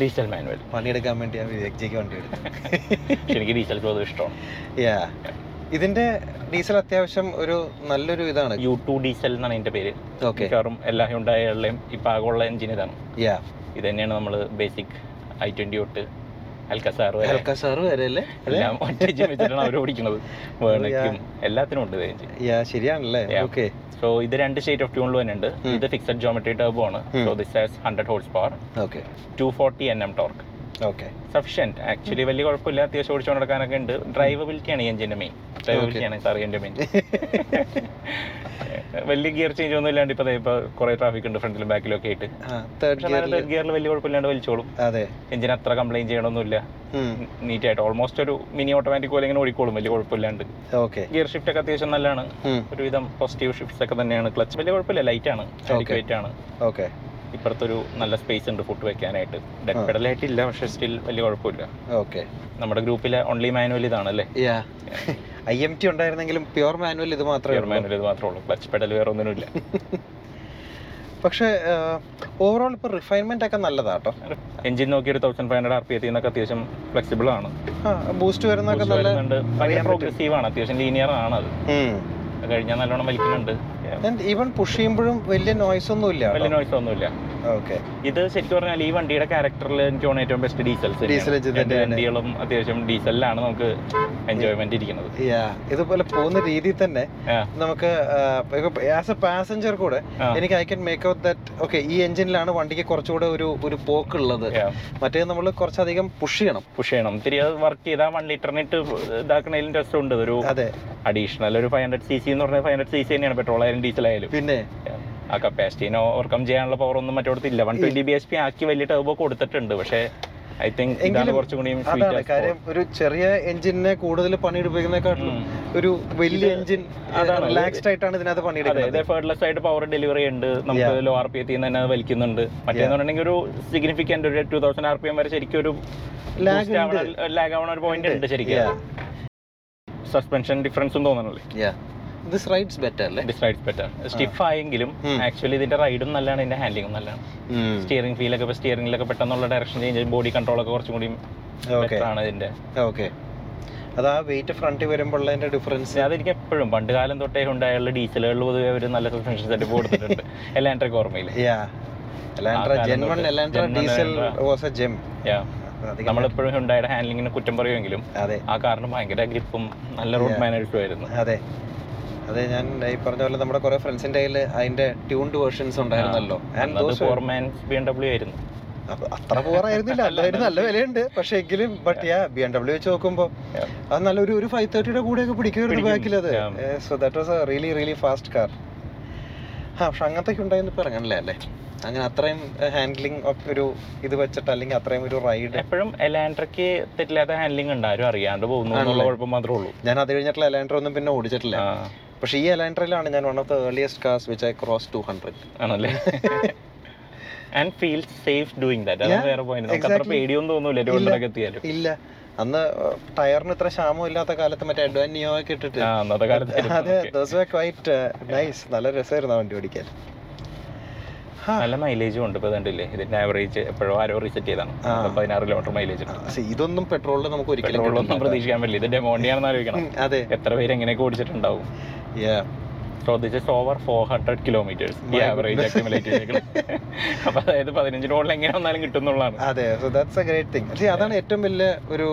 Diesel manual. പണിയെടുക്കാൻ വേണ്ടി ഞാൻ വിവേക് ജിക്ക് വണ്ടി എടുത്തു. [laughs] എനിക്ക് ഡീസൽ പൊതുവെ ഇഷ്ടമാണ്. യാ ഇതിന്റെ ഡീസൽ അത്യാവശ്യം ഒരു നല്ലൊരു ഇതാണ്. യു ടു ഡീസൽ എന്നാണ് ഇതിന്റെ പേര്. ഓക്കെ കാറും എല്ലാ ഹ്യുണ്ടായുടെയും ഇപ്പം ആകെയുള്ള എഞ്ചിൻ ഇതാണ്. യാ ഇത് തന്നെയാണ് നമ്മൾ ബേസിക് ഐ ട്വന്റി തൊട്ട് അൽക്കസാർ വരെ. ഹൽക്ക വരെ അല്ലേ? എല്ലാം ഒറ്റ എഞ്ചിൻ വെച്ചിട്ടാണ് അവർ ഓടിക്കുന്നത്. വേണയ്ക്കും എല്ലാത്തിനും ഉണ്ട് ഇത് യാ ശരിയാണല്ലേ? Yeah. ഓക്കെ. സോ ഇത് രണ്ട് ഷേറ്റ് ഓഫ് ട്യൂണിൽ തന്നെ ഉണ്ട് ഇത് ഫിക്സഡ് ജോമെട്രി ടർബോ ആണ്. So this has hundred horse power okay. Two forty N M torque okay sufficient actually വലിയ കുഴപ്പമില്ല. അത്യാവശ്യം ഓടിച്ചു നടക്കാനൊക്കെ ഉണ്ട്. ഡ്രൈവബിലിറ്റിയാണ് ഈ എഞ്ചിന്റെ മെയിൻ ഡ്രൈവബിലിറ്റിയാണ് സാർ എന്റെ മെയിൻ വലിയ ഗിയർ ചേഞ്ച് ഒന്നും ഇല്ലാണ്ട് ഇപ്പൊ ഇപ്പൊ കുറെ ട്രാഫിക് ഉണ്ട് ഫ്രണ്ടിലും ബാക്കിലും ഒക്കെ ആയിട്ട്. തേർഡ് ഗിയറിൽ വലിയ കുഴപ്പമില്ലാണ്ട് വലിച്ചോളും. അതെ. എഞ്ചിൻ അത്ര കംപ്ലൈന്റ് ചെയ്യണമൊന്നുമില്ല. നീറ്റ് ആയിട്ട് ഓൾമോസ്റ്റ് ഒരു മിനി ഓട്ടോമാറ്റിക് പോലെ ഇങ്ങനെ ഓടിക്കോളും. വലിയ കുഴപ്പമില്ലാണ്ട്. ഓക്കെ ഗിയർ ഷിഫ്റ്റ് ഒക്കെ അത്യാവശ്യം നല്ലതാണ്. ഒരുവിധം പോസിറ്റീവ് ഷിഫ്റ്റ്സ് ഒക്കെ തന്നെയാണ്. ക്ലച്ച് വലിയ കുഴപ്പമില്ല. ലൈറ്റ് ആണ്. അഡിക്വേറ്റ് ആണ്. ഓക്കെ ഇപ്പുറത്തൊരു നല്ല സ്പേസ് ഉണ്ട് ഫുഡ് വെക്കാനായിട്ട്. ഡെഡ്. പെഡലായിട്ട് ഇല്ല പക്ഷെ സ്റ്റിൽ വലിയ കുഴപ്പമില്ല. ഓക്കെ. നമ്മുടെ ഗ്രൂപ്പിലെ ഓൺലി മാനുവൽ ഇതാണ് അല്ലേ ഐ എം ടി ഉണ്ടായിരുന്നെങ്കിലും പ്യുവർ മാനുവൽ ഇത് മാത്രമേ പ്യുവർ മാനുവൽ ഇത് മാത്രമേ ഉള്ളൂ. ക്ലച്ച് പെഡൽ വേറെ ഒന്നിനുമില്ല. [laughs] പക്ഷേ ഓവറോൾ ഇപ്പോൾ റിഫൈൻമെന്റ് ഒക്കെ നല്ലതാട്ടോ എഞ്ചിൻ നോക്കി ഒരു thousand five hundred R P എത്തിന്നൊക്കെ അത്യാവശ്യം ഫ്ലെക്സിബിൾ ആണ്. ബൂസ്റ്റ് വരുന്നൊക്കെ നല്ല പ്രോഗ്രസീവ് ആണ്. അത്യാവശ്യം ലീനിയർ ആണ് അത്. കഴിഞ്ഞാൽ നല്ലോണം വലിക്കുന്നുണ്ട്. ഈവൻ പുഷ് ചെയ്യുമ്പോഴും വലിയ നോയ്സ് ഒന്നും ഇല്ല വലിയ നോയ്സ് ഒന്നുമില്ല. ഓക്കെ ഇത് ശരിക്കും പറഞ്ഞാൽ ഈ വണ്ടിയുടെ ക്യാരക്ടറിൽ എനിക്ക് തോന്നുന്നു ഏറ്റവും ബെസ്റ്റ് ഡീസൽസ് ഡീസൽ. വണ്ടികളും അത്യാവശ്യം ഡീസലിലാണ് നമുക്ക് എൻജോയ്മെന്റ് ഇരിക്കുന്നത്. ഇതുപോലെ പോകുന്ന രീതിയിൽ തന്നെ നമുക്ക് ആസ് എ പാസഞ്ചർ കൂടെ എനിക്ക് I can make out that okay ഈ എഞ്ചിനിലാണ് വണ്ടിക്ക് കുറച്ചുകൂടെ ഒരു ഒരു പോക്ക് ഉള്ളത്. മറ്റേ നമ്മൾ കുറച്ചധികം പുഷ് ചെയ്യണം. പുഷ് ചെയ്യണം. ഇത്തിരി വർക്ക് ചെയ്താൽ വൺ ലിറ്ററിനിട്ട് ഇതാക്കണതിലും രസം ഉണ്ട്. ഒരു അതെ. അഡീഷണൽ ഒരു ഫൈവ് ഹൺഡ്രഡ് സി സി എന്ന് പറഞ്ഞാൽ ഫൈവ് ഹൺഡ്രഡ് സി സി തന്നെയാണ്. പെട്രോൾ ആയാലും ഡീസൽ ആയാലും പിന്നെ? ആ കപ്പാസിറ്റീനെ ഓവർകം ചെയ്യാനുള്ള പവർ ഒന്നും മറ്റോടത്തില്ല one twenty B S P ആക്കി വലിയ ടർബോ കൊടുത്തിട്ടുണ്ട്. പക്ഷേ ഐ തിങ്ക് ഇതാണ് കുറച്ചും കൂടി അതാണ് കാര്യം. ഒരു ചെറിയ എഞ്ചിനെ കൂടുതൽ പണിയെടുപ്പിക്കുന്നതിനെക്കാട്ടിലും ഒരു വലിയ എഞ്ചിൻ. റിലാക്സ്ഡ് ആയിട്ടാണ് ഇതിനകത്ത് പണിയെടുക്കുന്നത്. എഫേർട്ട്ലെസ് ആയിട്ട് പവർ ഡെലിവറി ഉണ്ട്. നമുക്ക് ലോ ആർ പി എത്തി തന്നെ വലിക്കുന്നുണ്ട്. മറ്റേന്ന് പറഞ്ഞിട്ടുണ്ടെങ്കിൽ ഒരു സിഗ്നിഫിക്കന്റ് ഒരു two thousand R P M വരെ ശരിക്കും ഒരു. ലാഗ് ആവണ ഒരു പോയിന്റ് ഉണ്ട്. ശരിക്കും. സസ്പെൻഷൻ ഡിഫറൻസും തോന്നണല്ലേ? Yeah. This rides better this rides better stiff ആയെങ്കിലും. ആക്ച്വലി ഇതിന്റെ റൈഡും നല്ലതാണ് ഇതിന്റെ ഹാൻഡിലും നല്ലതാണ്. സ്റ്റിയറിംഗ് ഫീലൊക്കെ ഇപ്പോൾ സ്റ്റിയറിംഗിലൊക്കെ പെട്ടെന്നുള്ള ഡയറക്ഷൻ ചേഞ്ച് ബോഡി കൺട്രോൾ ഒക്കെ കുറച്ചും കൂടി ബെറ്റർ ആണ് ഇതിന്റെ. ഓക്കെ അത് ആ വെയിറ്റ് ഫ്രണ്ടിൽ വരുമ്പോൾ അതിന്റെ ഡിഫറൻസ് അതെനിക്ക് എപ്പോഴും പണ്ട് കാലം തൊട്ടേ ഉണ്ടായുള്ള ഡീസലുകളിൽ പൊതുവെ അവർ നല്ല സസ്പെൻഷൻ സെറ്റപ്പ് കൊടുത്തിട്ടുണ്ട്. എല്ലാൻട്രക്ക് ഓർമ്മയിൽ ഡീസൽ. വാസ് എ ജെം നമ്മളെപ്പോഴും ഉണ്ടായ ഹാൻഡ്ലിങ്ങിന് കുറ്റം പറയുമെങ്കിലും ആ കാറിന് ഭയങ്കര ഗ്രിപ്പും നല്ല റോഡ്. മാനേഴ്സും ആയിരുന്നു. അതെ. അതെ ഞാൻ ഈ പറഞ്ഞ പോലെ നമ്മുടെ കുറെ ഫ്രണ്ട്സിന്റെ കയ്യിൽ അതിന്റെ ട്യൂൺഡ് വേർഷൻസ് ഉണ്ടായിരുന്നല്ലോ. ആയിരുന്നു. അത്ര പോറായിരുന്നില്ല അല്ലായിരുന്നു നല്ല വിലയുണ്ട്. പക്ഷെ എങ്കിലും but yeah B M W വെച്ച് നോക്കുമ്പോ അത് നല്ലൊരു ഒരു ഫൈവ് തേർട്ടിയുടെ കൂടെയൊക്കെ പിടിക്കുമായിരുന്നു പിടിക്കുന്നു ബാക്കിൽ അത്. So that was a really really fast car ആ പക്ഷെ അങ്ങനത്തെ ഉണ്ടായിരുന്നു ഇപ്പൊ ഇറങ്ങണല്ലേ അല്ലേ? അങ്ങനെ അത്രയും ഹാൻഡ്ലിംഗ് ഒരു ഇത് വെച്ചിട്ട് അല്ലെങ്കിൽ അത്രയും ഒരു റൈഡ് എപ്പോഴും എലാൻഡ്രക്ക് തെറ്റില്ലാത്ത ഹാൻഡ്ലിംഗ് ഉണ്ട്. ആരും അറിയാണ്ട് പോകുന്നു കുഴപ്പം മാത്രമേ ഉള്ളൂ. ഞാൻ അത് കഴിഞ്ഞിട്ടുള്ള എലാൻഡ്ര ഒന്നും പിന്നെ ഓടിച്ചിട്ടില്ല. പക്ഷെ ഈ എലാൻഡറിലാണ് ഞാൻ one of the earliest cars which I cross two hundred ആണല്ലേ? And feel safe doing that അതാണ് വേറെ പോയിന്റ് നമുക്ക് അത്ര പേടിയൊന്നും പേടിയൊന്നും തോന്നൂല രോഡിലൊക്കെ എത്തിയാലും. ഇല്ല. അന്ന് ടയറിന് ഇത്ര ക്ഷാമം ഇല്ലാത്ത കാലത്ത് മറ്റേ അഡ്വാൻ നിയോ ഒക്കെ ഇട്ടിട്ട്. അതെ ദോസ് വേ ക്വൈറ്റ് നൈസ് നല്ല രസമായിരുന്നു വണ്ടി ഓടിക്കാൻ. നല്ല മൈലേജും ഉണ്ട് ഇപ്പൊ കണ്ടില്ലേ? ഇതിന്റെ ആവറേജ് എപ്പോഴും ആരോ റീസെറ്റ് ചെയ്താണ്. പതിനാറ് കിലോമീറ്റർ മൈലേജ് ഇതൊന്നും പെട്രോളിൽ നമുക്ക് ഒരിക്കലും പെട്രോളൊന്നും. പ്രതീക്ഷിക്കാൻ പറ്റില്ല. ഇതിന്റെ മോണ്ടിയാണെന്ന് ആലോചിക്കണം. അതെ. എത്ര പേര് എങ്ങനെയൊക്കെ ഓടിച്ചിട്ടുണ്ടാവും. So this is over four hundred kilometres ഈ ആവറേജ് അക്യുമുലേറ്റ് [laughs] അപ്പൊ അതായത് എങ്ങനെ വന്നാലും കിട്ടുന്നുള്ളതാണ്. അതെ so that's a great thing അതാണ് ഏറ്റവും വലിയ ഒരു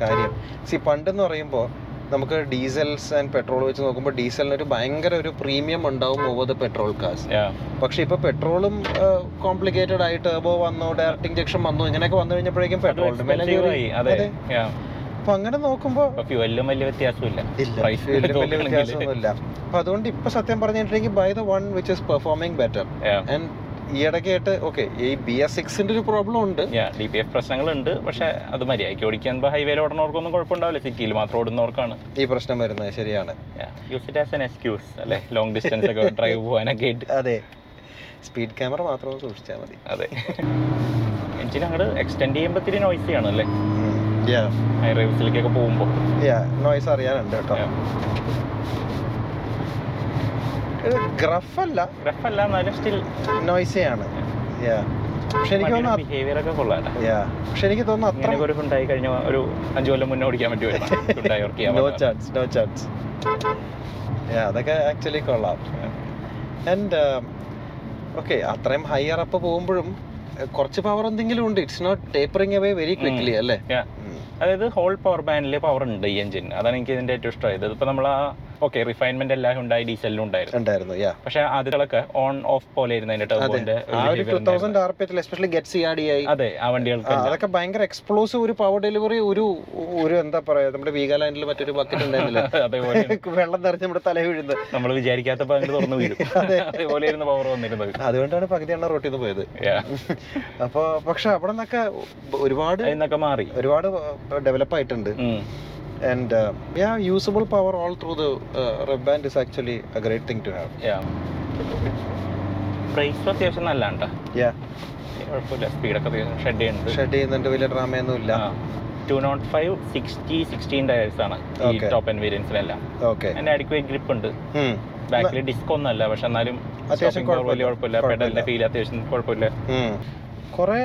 കാര്യം. സി പണ്ടെന്ന് പറയുമ്പോൾ നമുക്ക് ഡീസൽസ് ആൻഡ് പെട്രോൾ വെച്ച് നോക്കുമ്പോൾ ഡീസലിന് ഒരു ഭയങ്കര ഒരു പ്രീമിയം ഉണ്ടാവും ഓവർ ദ പെട്രോൾ കാസ്. പക്ഷെ ഇപ്പൊ പെട്രോളും കോംപ്ലിക്കേറ്റഡ് ആയി ടേബോ വന്നു ഡയറക്ട് ഇഞ്ചക്ഷൻ വന്നു ഇങ്ങനെയൊക്കെ വന്നു കഴിഞ്ഞപ്പോഴേക്കും പെട്രോളിന്റെ വില. അപ്പൊ അങ്ങനെ നോക്കുമ്പോ അപ്പൊ ഫ്യൂവലിലും വലിയ വ്യത്യാസമില്ല വലിയ. [laughs] വ്യത്യാസമൊന്നുമില്ല അപ്പൊ അതുകൊണ്ട് ഇപ്പൊ സത്യം പറഞ്ഞിട്ടുണ്ടെങ്കിൽ by the one which is performing better. And ഈ ഇടയ്ക്കായിട്ട് ഓക്കെ ഈ ബി എസ് സിക്സിന്റെ ഒരു പ്രോബ്ലം ഉണ്ട്. ഡി പി എഫ് പ്രശ്നങ്ങളുണ്ട്. പക്ഷെ അത് മര്യാദയ്ക്ക് ഓടിക്കാൻ ഹൈവേയിൽ ഓടുന്നവർക്കൊന്നും കുഴപ്പമുണ്ടാവില്ല. സിറ്റിയിൽ മാത്രം ഓടുന്നവർക്കാണ്. ഈ പ്രശ്നം വരുന്നത് ശരിയാണ്. Use it as an excuse അല്ലെ? ലോങ് ഡിസ്റ്റൻസ് ഒക്കെ [laughs] ഡ്രൈവ് പോകാനൊക്കെ ആയിട്ട്. അതെ. സ്പീഡ് ക്യാമറ മാത്രം സൂക്ഷിച്ചാൽ മതി. അതെ. എഞ്ചിൻ അങ്ങോട്ട് എക്സ്റ്റെൻഡ് ചെയ്യുമ്പോൾ ഇത്തിരി നോയ്സി ആണ് അല്ലേ? ഹൈ റേവ്സിലേക്കൊക്കെ പോകുമ്പോൾ നോയ്സ് അറിയാനുണ്ട് കേട്ടോ. എന്നാലും സ്റ്റിൽ നോയ്സി ആണ്. പക്ഷെ എനിക്ക് തോന്നുന്നു ബിഹേവിയർ ഒക്കെ കൊള്ളാം പക്ഷെ എനിക്ക് തോന്നുന്നു അത്ര ഒരു ഉണ്ടായി കഴിഞ്ഞ ഒരു അഞ്ചു കൊല്ലം മുന്നേ ഓടിക്കാൻ നോ ചാൻസ് നോ ചാൻസ് അതൊക്കെ ആക്ച്വലി കൊള്ളാം. ആൻഡ് ഓക്കെ അത്രയും ഹയർ അപ്പ് പോകുമ്പോഴും കുറച്ച് പവർ എന്തെങ്കിലും ഉണ്ട്. It's not tapering away very quickly അല്ലേ. അതായത് ഹോൾ പവർ ബാൻഡിൽ പവർ ഉണ്ട് ഈ എഞ്ചിൻ അതാണ് എനിക്ക് ഇതിന്റെ ഏറ്റവും ഇഷ്ടമായത് ഇതിപ്പോ നമ്മൾ ആ ഓക്കെ റിഫൈൻമെന്റ് എല്ലാം ഉണ്ടായി ഡീസലിലും ഉണ്ടായിരുന്നു. ഉണ്ടായിരുന്നു യാ പക്ഷേ അതിലൊക്കെ ഓൺ ഓഫ് പോലെ അതിന്റെ ടർബോന്റെ ആ ഒരു two thousand R P especially get C R D ആയി അതെ ആ വണ്ടികൾക്ക് അതൊക്കെ ഭയങ്കര എക്സ്പ്ലോസീവ് ഒരു പവർ ഡെലിവറി ഒരു ഒരു എന്താ പറയാ നമ്മുടെ വീഗാലാൻഡിൽ മറ്റൊരു ബക്കറ്റ് ഉണ്ടായിരുന്നില്ല? [laughs] അതേപോലെ. [laughs] വെള്ളം നിറഞ്ഞ് നമ്മുടെ തല വീഴുന്നത്. നമ്മൾ വിചാരിക്കാത്തപ്പോൾ അങ്ങോട്ട് തുറന്നു വീഴും. [laughs] അതേപോലെ പവർ വന്നിരുന്നത്. അതുകൊണ്ടാണ് പകുതി എണ്ണ റോട്ടിൽ നിന്ന് പോയത് അപ്പൊ അപ്പോൾ പക്ഷെ അവിടെ നിന്നൊക്കെ ഒരുപാട് മാറി. ഒരുപാട് ഡെവലപ്പ് ആയിട്ടുണ്ട്. ഉം. And yeah usable power all through the red band is actually a great thing to have Yeah. പ്രൈസും അത്യാവശ്യം നല്ല കേട്ടോ യാ കുഴപ്പമില്ല. സ്പീഡൊക്കെ അത്യാവശ്യം ഷെഡ് ചെയ്യുന്നുണ്ട്. ഷെഡ് ചെയ്യുന്നുണ്ട്. വലിയ ഡ്രാമയൊന്നും ഇല്ല. Two nought five sixty sixteen tyres ആണ് ഈ Okay. ടോപ്പ് ആൻഡ് വേരിയൻസിലെല്ലാം ഓക്കെ അതിന്റെ അഡിക്വേറ്റ് ഗ്രിപ്പ് ഉണ്ട്. ബാക്കിൽ ഡിസ്ക് ഒന്നും അല്ല. പക്ഷെ എന്നാലും അത്യാവശ്യം stopping power വലിയ കുഴപ്പമില്ല. കുഴപ്പമില്ല. പെഡലിന്റെ ഫീൽ അത്യാവശ്യം കുഴപ്പമില്ല. കുറെ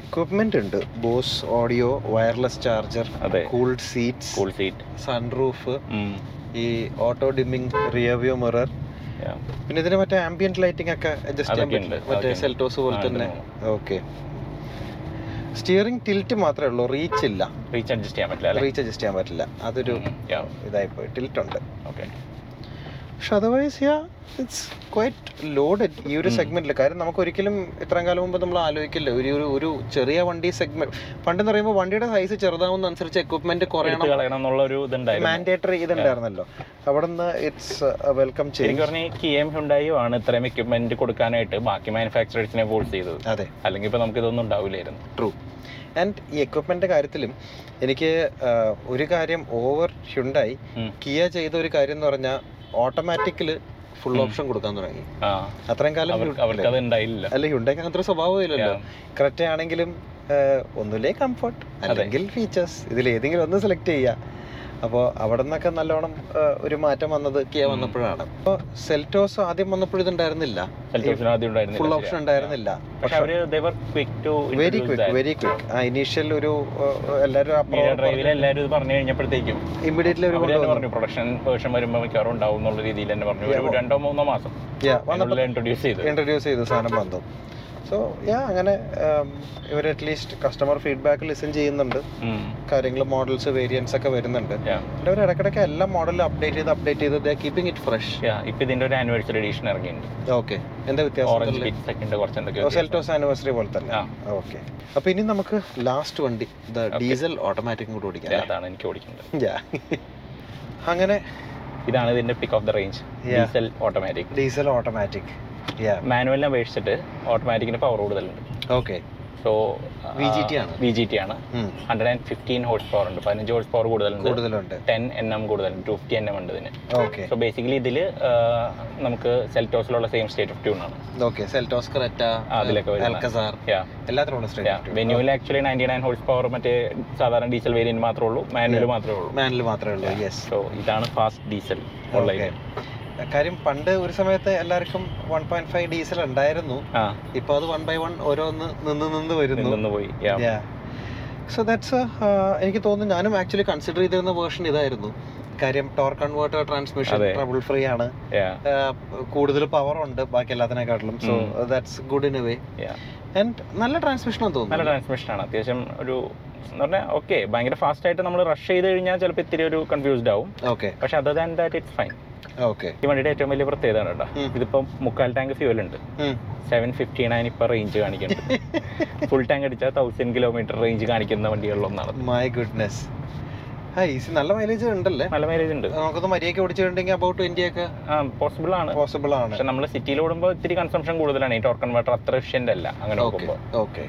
എക്വിപ്മെന്റ് ഉണ്ട്. Bose audio wireless charger cooled seats cool seat sunroof ഈ auto dimming rear view mirror പിന്നെ ഇതിന് മറ്റേ ആംബിയന്റ് ലൈറ്റിംഗ് ഒക്കെ അഡ്ജസ്റ്റ് ചെയ്യാൻ പറ്റും. മറ്റേ സെൽറ്റോസ് പോലെ തന്നെ. ഓക്കെ സ്റ്റിയറിംഗ് ടിൽറ്റ് മാത്രമേ ഉള്ളൂ. റീച്ച് ഇല്ല. റീച്ച് അഡ്ജസ്റ്റ് ചെയ്യാൻ പറ്റില്ല റീച്ച് അഡ്ജസ്റ്റ് ചെയ്യാൻ പറ്റില്ല. അതൊരു ഇതായി പോയി ടിൽറ്റ് ഉണ്ട്. ഓക്കെ പക്ഷെ otherwise yeah it's quite loaded ഈ ഒരു സെഗ്മെന്റിൽ കാര്യം നമുക്ക് ഒരിക്കലും ഇത്രയും കാലം മുമ്പ് നമ്മൾ ആലോചിക്കില്ല. ഒരു ഒരു ഒരു ചെറിയ വണ്ടി സെഗ്മെന്റ് പണ്ടെന്ന് പറയുമ്പോൾ വണ്ടിയുടെ സൈസ് ചെറുതാവുന്ന അനുസരിച്ച് എക്വിപ്മെന്റ് കുറയണം. മാൻഡേറ്ററി ഇതുണ്ടായിരുന്നല്ലോ. അവിടെ നിന്ന് ഇറ്റ്സ് വെൽക്കം ചെയ്യും പറഞ്ഞാൽ പറഞ്ഞാൽ കിഎം ഹുണ്ടായും ആണ് ഇത്രയും എക്യുപ്മെന്റ് കൊടുക്കാനായിട്ട് ബാക്കി മാനുഫാക്ചറേഴ്സിനെ ഫോഴ്സ് ചെയ്തത്. അതെ. അല്ലെങ്കിൽ ഇപ്പൊ നമുക്ക് ഇതൊന്നും ഉണ്ടാവില്ലായിരുന്നു. ട്രൂ ആൻഡ് ഈ എക്വിപ്മെന്റ് കാര്യത്തിലും എനിക്ക് ഒരു കാര്യം ഓവർ ഹ്യുണ്ടായി. കിയ ചെയ്ത ഒരു കാര്യം എന്ന് പറഞ്ഞാൽ ഓട്ടോമാറ്റിക്കൽ ഫുൾ ഓപ്ഷൻ കൊടുക്കാൻ തുടങ്ങി. അത്രയും കാലം അല്ല ഹ്യുണ്ടായിക്ക് അത്ര ഒരു സ്വഭാവം ഇല്ലല്ലോ. കറക്റ്റ് ആണെങ്കിലും ഒന്നുമില്ലേ കംഫർട്ട് അല്ലെങ്കിൽ ഫീച്ചേഴ്സ് ഇതിൽ ഏതെങ്കിലും ഒന്ന് സെലക്ട് ചെയ്യുക. അപ്പോൾ അവിടെ നിന്നൊക്കെ നല്ലോണം ഒരു മാറ്റം വന്നത് കിയ വന്നപ്പോഴാണ്. അപ്പോൾ സെൽറ്റോസ് ആദ്യം വന്നപ്പോൾ ഇതുണ്ടായിരുന്നില്ല. ഫുൾ ഓപ്ഷൻ ഉണ്ടായിരുന്നില്ല. വെരി ക്വിക്ക് വെരി ക്വിക്ക് ആ ഇനീഷ്യൽ ഒരു എല്ലാവരും പറഞ്ഞു കഴിഞ്ഞപ്പോഴത്തേക്കും ഇമ്മീഡിയറ്റ്ലി ഒരു പറഞ്ഞു പ്രൊഡക്ഷൻ വേർഷൻ വരുമ്പോൾ മിക്കവാറും ഉണ്ടാവും എന്നുള്ള രീതിയിൽ തന്നെ പറഞ്ഞു. രണ്ടോ മൂന്നോ മാസം വന്നപ്പോൾ ഇൻട്രൊഡ്യൂസ് ചെയ്ത്. ഇൻട്രൊഡ്യൂസ് ചെയ്തു സാധനം വന്നു. സോ യാ അങ്ങനെ ഇവർ അറ്റ്ലീസ്റ്റ് കസ്റ്റമർ ഫീഡ്ബാക്ക് ലിസൺ ചെയ്യുന്നുണ്ട്. കാര്യങ്ങൾ മോഡൽസ് വേരിയൻസ് ഒക്കെ വരുന്നുണ്ട്. പിന്നെ അവർ ഇടയ്ക്കിടയ്ക്ക് എല്ലാ മോഡലും അപ്ഡേറ്റ് ചെയ്ത് അപ്ഡേറ്റ് ചെയ്ത് കീപ്പിംഗ് ഇറ്റ് ഫ്രഷ് ഇപ്പൊ ഇതിന്റെ ഒരു ആനിവേഴ്സറി എഡിഷൻ ഇറങ്ങിയിട്ടുണ്ട്. ഓക്കെ എന്താ വ്യത്യാസം സെൽറ്റോസ് ആനിവേഴ്സറി പോലെ തന്നെ. ഓക്കെ അപ്പൊ ഇനി നമുക്ക് ലാസ്റ്റ് വണ്ടി ഡീസൽ ഓട്ടോമാറ്റിക് കൂടെ ഓടിക്കാം അതാണ് എനിക്ക് [laughs] Yeah. അങ്ങനെ ഇതാണ് ഇതിന്റെ pick of the range diesel automatic diesel automatic മാനുവലിനെ അപേക്ഷിച്ചിട്ട് ഓട്ടോമാറ്റിക്കിന് പവർ കൂടുതലുണ്ട്. Okay so V G T ആണ്. വി ജി ടി ആണ്. Hundred and fifteen horse power ഉണ്ട്. പതിനഞ്ച് ഹോഴ്സ് പവർ കൂടുതലുണ്ട്. കൂടുതലുണ്ട്. ടെൻ എൻ എം കൂടുതലുണ്ട്. ടു ഫിഫ്റ്റി എൻ എം ഉണ്ട് ഇതിന്. ഓക്കെ സോ ബേസിക്കലി ഇതിൽ നമുക്ക് സെൽറ്റോസിലുള്ള സെയിം സ്റ്റേറ്റ് ഓഫ് ട്യൂൺ ആണ്. ഓക്കെ സെൽറ്റോസ് ക്രെറ്റ അതിലൊക്കെ എല്ലാത്തിലും മെനുവിൽ വെന്യൂവിൽ actually ninety nine horse power മറ്റേ സാധാരണ ഡീസൽ വേരിയന്റ് മാത്രമേ ഉള്ളൂ. മാനുവൽ മാത്രമേ ഉള്ളൂ. മാനുവൽ മാത്രമേ ഉള്ളൂ. സോ ഇതാണ് ഫാസ്റ്റ് ഡീസൽ ഉള്ളത് കാര്യം പണ്ട് ഒരു സമയത്ത് എല്ലാവർക്കും വൺ പോയിന്റ് ഫൈവ് ഡീസൽ ഉണ്ടായിരുന്നു. ഇപ്പൊ അത് വൺ ബൈ വൺ ഓരോന്ന് നിന്ന് നിന്ന് വരുന്നു. പോയി. സോ ദാറ്റ്സ് എനിക്ക് തോന്നുന്നു ഞാനും ആക്ച്വലി കൺസിഡർ ചെയ്തിരുന്ന വേർഷൻ ഇതായിരുന്നു. കാര്യം torque converter transmission. Trouble free ആണ്. കൂടുതൽ പവർ ഉണ്ട് ബാക്കി എല്ലാത്തിനെക്കാട്ടിലും. So that's good in a way. And നല്ല ട്രാൻസ്മിഷൻ തോന്നുന്നു. നല്ല ട്രാൻസ്മിഷൻ ആണ്. അത്യാവശ്യം ഒരു എന്ന് പറഞ്ഞാൽ ഓക്കെ ഭയങ്കര ഫാസ്റ്റ് ആയിട്ട് നമ്മൾ റഷ് ചെയ്ത് കഴിഞ്ഞാൽ ചിലപ്പോൾ ഇത്തിരി ഒരു കൺഫ്യൂസ്ഡ് ആവും. ഓക്കെ പക്ഷെ other than that it's fine okay. ഈ വണ്ടിയുടെ ഏറ്റവും വലിയ പ്രത്യേകത ആണ് കേട്ടോ ഇതിപ്പോ മുക്കാൽ ടാങ്ക് ഫ്യൂൽ ഉണ്ട്. സെവൻ ഫിഫ്റ്റി നയൻ ഇപ്പൊ റേഞ്ച് കാണിക്കുന്നുണ്ട്. [laughs] ഫുൾ ടാങ്ക് അടിച്ചാൽ തൗസൻഡ് കിലോമീറ്റർ റേഞ്ച് കാണിക്കുന്ന വണ്ടികളിലൊന്നാണ് മൈ ഗുഡ്നെസ് നല്ല മൈലേജ് ഉണ്ടല്ലേ? നല്ല മൈലേജ് ഉണ്ട്. നമുക്കൊന്ന് മര്യാദയ്ക്ക് ഓടിച്ചിട്ടുണ്ടെങ്കിൽ അബൌട്ട് ട്വന്റി ഒക്കെ ആ പോസിബിൾ ആണ്. പോസിബിൾ ആണ്. പക്ഷെ നമ്മൾ സിറ്റിയിൽ ഓടുമ്പോൾ ഇത്തിരി കൺസംഷൻ കൂടുതലാണ്. ഈ ടോർക്ക് കൺവേർട്ടർ അത്ര എഫിഷ്യന്റ് അല്ല. അങ്ങനെ ഓക്കെ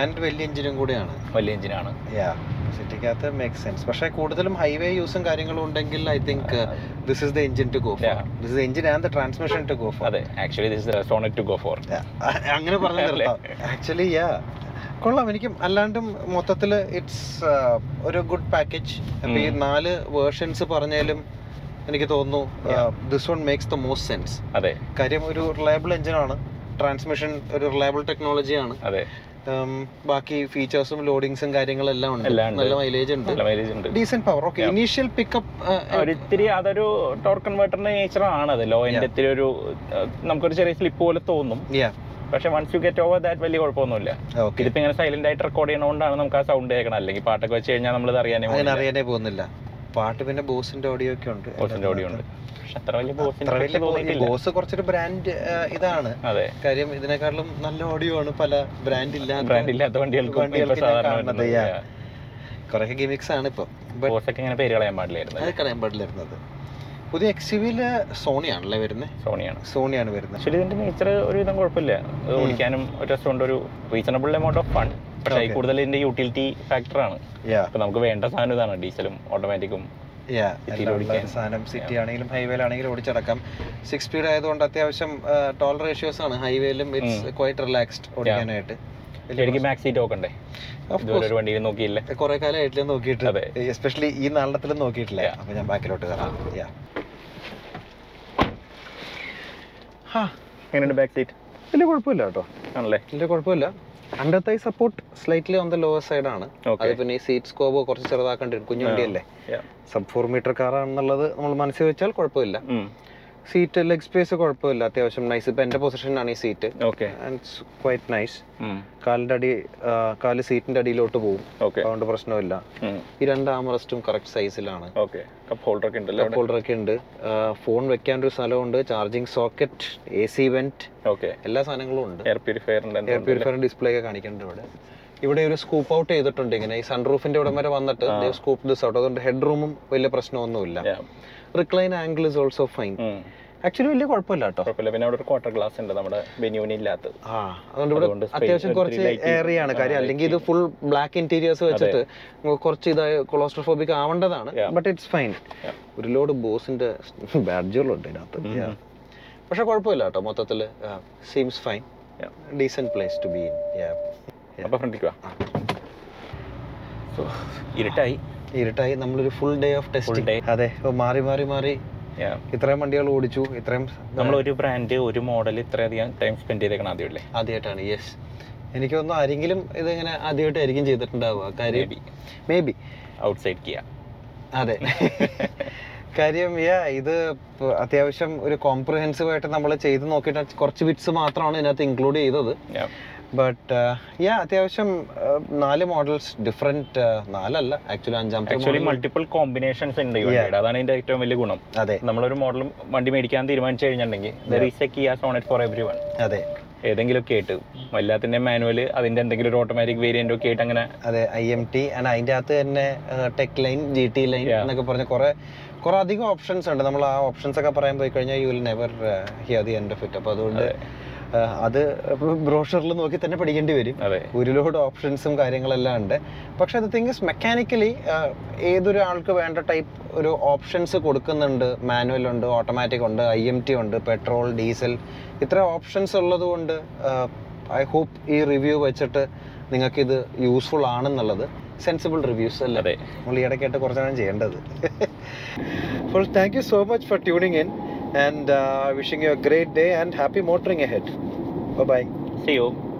ആൻഡ് വലിയ എഞ്ചിനും കൂടിയാണ്. വലിയ എഞ്ചിനാണ് യാ സിറ്റിക്കകത്ത് മേക്ക് സെൻസ് പക്ഷേ കൂടുതലും ഹൈവേ യൂസും കാര്യങ്ങളും ഉണ്ടെങ്കിൽ I think this is the engine to go for Yeah. This is engine and the transmission to go for അതെ actually this is Sonet to go for അങ്ങനെ പറഞ്ഞു ആക്ച്വലി യാ കൊള്ളാം. എനിക്കും അല്ലാണ്ടും മൊത്തത്തിൽ ഇറ്റ്സ് ഒരു ഗുഡ് പാക്കേജ് അപ്പൊ ഈ. നാല് വേർഷൻസ് പറഞ്ഞാലും എനിക്ക് തോന്നുന്നു Yeah. This one makes the most sense അതെ. കാര്യം ഒരു റിലയബിൾ എഞ്ചിനാണ് ട്രാൻസ്മിഷൻ ഒരു റിലയബിൾ ടെക്നോളജിയാണ് അതെ. ബാക്കി ഫീച്ചേഴ്സും ലോഡിങ്സും കാര്യങ്ങളെല്ലാം ഉണ്ട്. എല്ലാം ഉണ്ട്. നല്ല മൈലേജ് ഉണ്ട്. മൈലേജ് ഉണ്ട്. Decent power okay. Initial pickup ഒരിത്തിരി അതൊരു ടോർക്ക് കൺവേർട്ടറിന്റെ നേച്ചർ ആണ് അത് ലോ എൻഡ് ഇത്തിരി ഒരു നമുക്കൊരു ചെറിയ സ്ലിപ്പ് പോലെ തോന്നും. പക്ഷെ once you get over that വലിയ കുഴപ്പമൊന്നുമില്ല. ഇതിപ്പോ ഇങ്ങനെ സൈലന്റ് ആയിട്ട് റെക്കോർഡ് ചെയ്യണോണ്ടാണ് നമുക്ക് ആ സൗണ്ട് കേൾക്കണം അല്ലെങ്കിൽ പാട്ടൊക്കെ വെച്ച് കഴിഞ്ഞാൽ നമ്മൾ അറിയാനേ അറിയാനേ പോകുന്നില്ല. പാട്ട് പിന്നെ ബോസിന്റെ ഓഡിയോ ഒക്കെ ഉണ്ട്. ബോസിന്റെ ഓഡിയോ ഉണ്ട്. ബോസ് കുറച്ചൊരു ബ്രാൻഡ് ഇതാണ്. കാര്യം ഇതിനെക്കാളും നല്ല ഓഡിയോ ആണ് പല ബ്രാൻഡ് ഇല്ലാത്ത ബ്രാൻഡ് ഇല്ലാത്ത വണ്ടികൾക്കും വണ്ടികൾക്ക് ഞാൻ സാധാരണ കാണുന്നത്, yeah. കുറെ ഗിമിക്സ് ആണ് ഇപ്പൊ. കളയാൻ പാടില്ലായിരുന്നു. അത് കളയാൻ പാടില്ലായിരുന്നത്. പുതിയ എക്സ് വിയിൽ സോണിയാണല്ലേ വരുന്നത് സോണിയാണ്. സോണിയാണ് വരുന്നത്. ഇതിന്റെ നേച്ചർ ഒരുവിധം കുഴപ്പമില്ല. ഓടിക്കാനും ഒരു റെസ്റ്റോറന്റ് ഒരു റീസണബിൾ എമൗണ്ട് ഓഫ് ഫൺ പക്ഷേ. കൂടുതൽ ഇതിന്റെ യൂട്ടിലിറ്റി ഫാക്ടറാണ് യാ ഇപ്പൊ നമുക്ക് വേണ്ട സാധനം ഇതാണ് ഡീസലും ഓട്ടോമാറ്റിക്കും സാധനം സിറ്റി ആണെങ്കിലും ഹൈവേയിലാണെങ്കിലും ഓടിച്ചടക്കാം. സിക്സ് സ്പീഡ് ആയതുകൊണ്ട് അത്യാവശ്യം ടോൾ റേഷ്യോസ് ആണ്. ഹൈവേയിലും ഇറ്റ്സ് ക്വൈറ്റ് റിലാക്സ്ഡ് ഓടിക്കാനായിട്ട്. എനിക്ക് മാക്സ് സീറ്റ് നോക്കണ്ടേ ഒരു വണ്ടിയിൽ നോക്കിയില്ല? കുറെ ഏട്ടിലും നോക്കിയിട്ടില്ല എസ്പെഷ്യലി ഈ നാളത്തിലും നോക്കിയിട്ടില്ല. അപ്പൊ ഞാൻ ബാക്കിലോട്ട് കയറാം എങ്ങനെയുണ്ട് ബാക്ക് സീറ്റ് വലിയ കുഴപ്പമില്ല കേട്ടോ. ആണല്ലേ? വലിയ കുഴപ്പമില്ല. Under thigh support slightly on the lower side ആണ്. അത് പിന്നെ ഈ സീറ്റ് സ്കോബ് കുറച്ച് ചെറുതാക്കേണ്ടി വരും കുഞ്ഞു വണ്ടിയല്ലേ സബ് ഫോർ മീറ്റർ കാർ ആണെന്നുള്ളത് നമ്മൾ മനസ്സിൽ വെച്ചാൽ കുഴപ്പമില്ല. സീറ്റ് ലെഗ് സ്പേസ് കുഴപ്പമില്ല. അത്യാവശ്യം നൈസ് ഇപ്പൊ എന്റെ പൊസിഷനാണ് ഈ സീറ്റ് ഓക്കെ ക്വൈറ്റ് നൈസ് കാലിന്റെ അടി കാൽ സീറ്റിന്റെ അടിയിലോട്ട് പോകും. അതുകൊണ്ട് പ്രശ്നമില്ല. ഈ രണ്ട് ആമറസ്റ്റും കറക്റ്റ് സൈസിലാണ് കപ്പ് ഹോൾഡർ ഒക്കെ ഉണ്ട് കപ്പ് ഹോൾഡർ ഒക്കെ ഉണ്ട്. ഫോൺ വെക്കാൻ ഒരു സ്ഥലമുണ്ട്. Charging socket A C vent okay എല്ലാ സാധനങ്ങളും ഉണ്ട്. എയർ പ്യൂരിഫയറിന്റെ എയർ ഡിസ്പ്ലേ ഒക്കെ കാണിക്കുന്നുണ്ട് ഇവിടെ. ഇവിടെ ഒരു സ്കൂപ്പ് ഔട്ട് ചെയ്തിട്ടുണ്ട് ഇങ്ങനെ. ഈ സൺറൂഫിന്റെ ഇവിടെ വരെ വന്നിട്ട് സ്കൂപ്പ് ദിസ് ഔട്ട് അതുകൊണ്ട് ഹെഡ് റൂമും വലിയ പ്രശ്നമൊന്നുമില്ല. Recline angle is also fine actually വലിയ കുഴപ്പമില്ല കേട്ടോ. കുഴപ്പമില്ല. പിന്നെ അവിടെ ഒരു ക്വാർട്ടർ ഗ്ലാസ് ഉണ്ട് നമ്മുടെ ബെന്യൂനി ഇല്ലാത്തത്. ആ അതുകൊണ്ട് ഇവിടെ അത്യാവശ്യം കുറച്ച് ഏറിയ ഏറിയാണ് കാര്യം അല്ലെങ്കിൽ ഇത് ഫുൾ ബ്ലാക്ക് ഇന്റീരിയേഴ്സ് വെച്ചിട്ട് കുറച്ച് ഇതായ കൊളോസ്ട്രോഫോബിക് ആവേണ്ടതാണ്. But it's fine. ഒരു ലോഡ് ബോസിന്റെ ബാഡ്ജുകളുണ്ട് ഇതിനകത്ത്. പക്ഷെ കുഴപ്പമില്ല കേട്ടോ. മൊത്തത്തിൽ seems fine. Decent place to be in അപ്പൊ ഫ്രണ്ടിലേക്ക് വാ ഇരുട്ടായി. ഇരുട്ടായി നമ്മളൊരു full day of test day അതെ മാറി മാറി മാറി. ഇത്രയും വണ്ടികൾ ഓടിച്ചു ഇത്രയും നമ്മൾ ഒരു ബ്രാൻഡ് ഒരു മോഡൽ ഇത്രയധികം ടൈം സ്പെൻഡ് ചെയ്തേക്കണം ആദ്യമല്ലേ ആദ്യമായിട്ടാണ് യെസ് എനിക്ക് തോന്നുന്നു ആരെങ്കിലും ഇത് ഇങ്ങനെ ആദ്യമായിട്ടായിരിക്കും ചെയ്തിട്ടുണ്ടാവുക. കാര്യം. മേ ബി ഔട്ട്സൈഡ് കിയ അതെ. [laughs] കാര്യം യാ ഇത് അത്യാവശ്യം ഒരു കോംപ്രിഹെൻസീവ് ആയിട്ട് നമ്മൾ ചെയ്ത് നോക്കിയിട്ട് കുറച്ച് ബിറ്റ്സ് മാത്രമാണ് ഇതിനകത്ത് ഇൻക്ലൂഡ് ചെയ്തത്. ബട്ട് യാ അത്യാവശ്യം uh, നാല് മോഡൽസ് ഡിഫറെന്റ് നാലല്ല. ആക്ച്വലി അഞ്ചാമത്തെ ആക്ച്വലി മൾട്ടിപ്പിൾ കോമ്പിനേഷൻസ് ഉണ്ട് അതാണ് ഇതിന്റെ ഏറ്റവും വലിയ ഗുണം. അതെ. നമ്മളൊരു മോഡൽ വണ്ടി മേടിക്കാൻ തീരുമാനിച്ചു കഴിഞ്ഞിട്ടുണ്ടെങ്കിൽ there is a Kia Sonet for every one അതെ. ഏതെങ്കിലും ഒക്കെ ആയിട്ട്. എല്ലാത്തിന്റെ മാനുവൽ അതിന്റെ എന്തെങ്കിലും ഒരു ഓട്ടോമാറ്റിക് വേരിയന്റ് ഒക്കെ ആയിട്ട് അങ്ങനെ അതെ ഐ എം ടി ആൻഡ് അതിന്റെ അകത്ത് തന്നെ Tech Line G T Line. എന്നൊക്കെ പറഞ്ഞ കുറെ കുറെ അധികം ഓപ്ഷൻസ് ഉണ്ട്. നമ്മൾ ആ ഓപ്ഷൻസ് ഒക്കെ പറയാൻ പോയി കഴിഞ്ഞാൽ you will never hear the end of it അപ്പോൾ അതുകൊണ്ട് uh, അത് ബ്രോഷറിൽ നോക്കി തന്നെ പഠിക്കേണ്ടി വരും. ഒരുപാട് ഓപ്ഷൻസും കാര്യങ്ങളെല്ലാം ഉണ്ട്. പക്ഷെ അത് തിങ്സ് മെക്കാനിക്കലി ഏതൊരു ആൾക്ക് വേണ്ട ടൈപ്പ് ഒരു ഓപ്ഷൻസ് കൊടുക്കുന്നുണ്ട്. മാനുവൽ ഉണ്ട് ഓട്ടോമാറ്റിക് ഉണ്ട് ഐ എം ടി ഉണ്ട് പെട്രോൾ ഡീസൽ ഇത്ര ഓപ്ഷൻസ് ഉള്ളത് കൊണ്ട് ഐ ഹോപ്പ് ഈ റിവ്യൂ വെച്ചിട്ട് നിങ്ങൾക്ക് ഇത് യൂസ്ഫുൾ ആണെന്നുള്ളത് സെൻസിബിൾ റിവ്യൂസ് അല്ലേ? നമ്മൾ ഈ ഇടയ്ക്കായിട്ട് കുറച്ചാണ് ചെയ്യേണ്ടത്. Full thank you so much for tuning in and uh, wishing you a great day and happy motoring ahead. Bye bye. See you.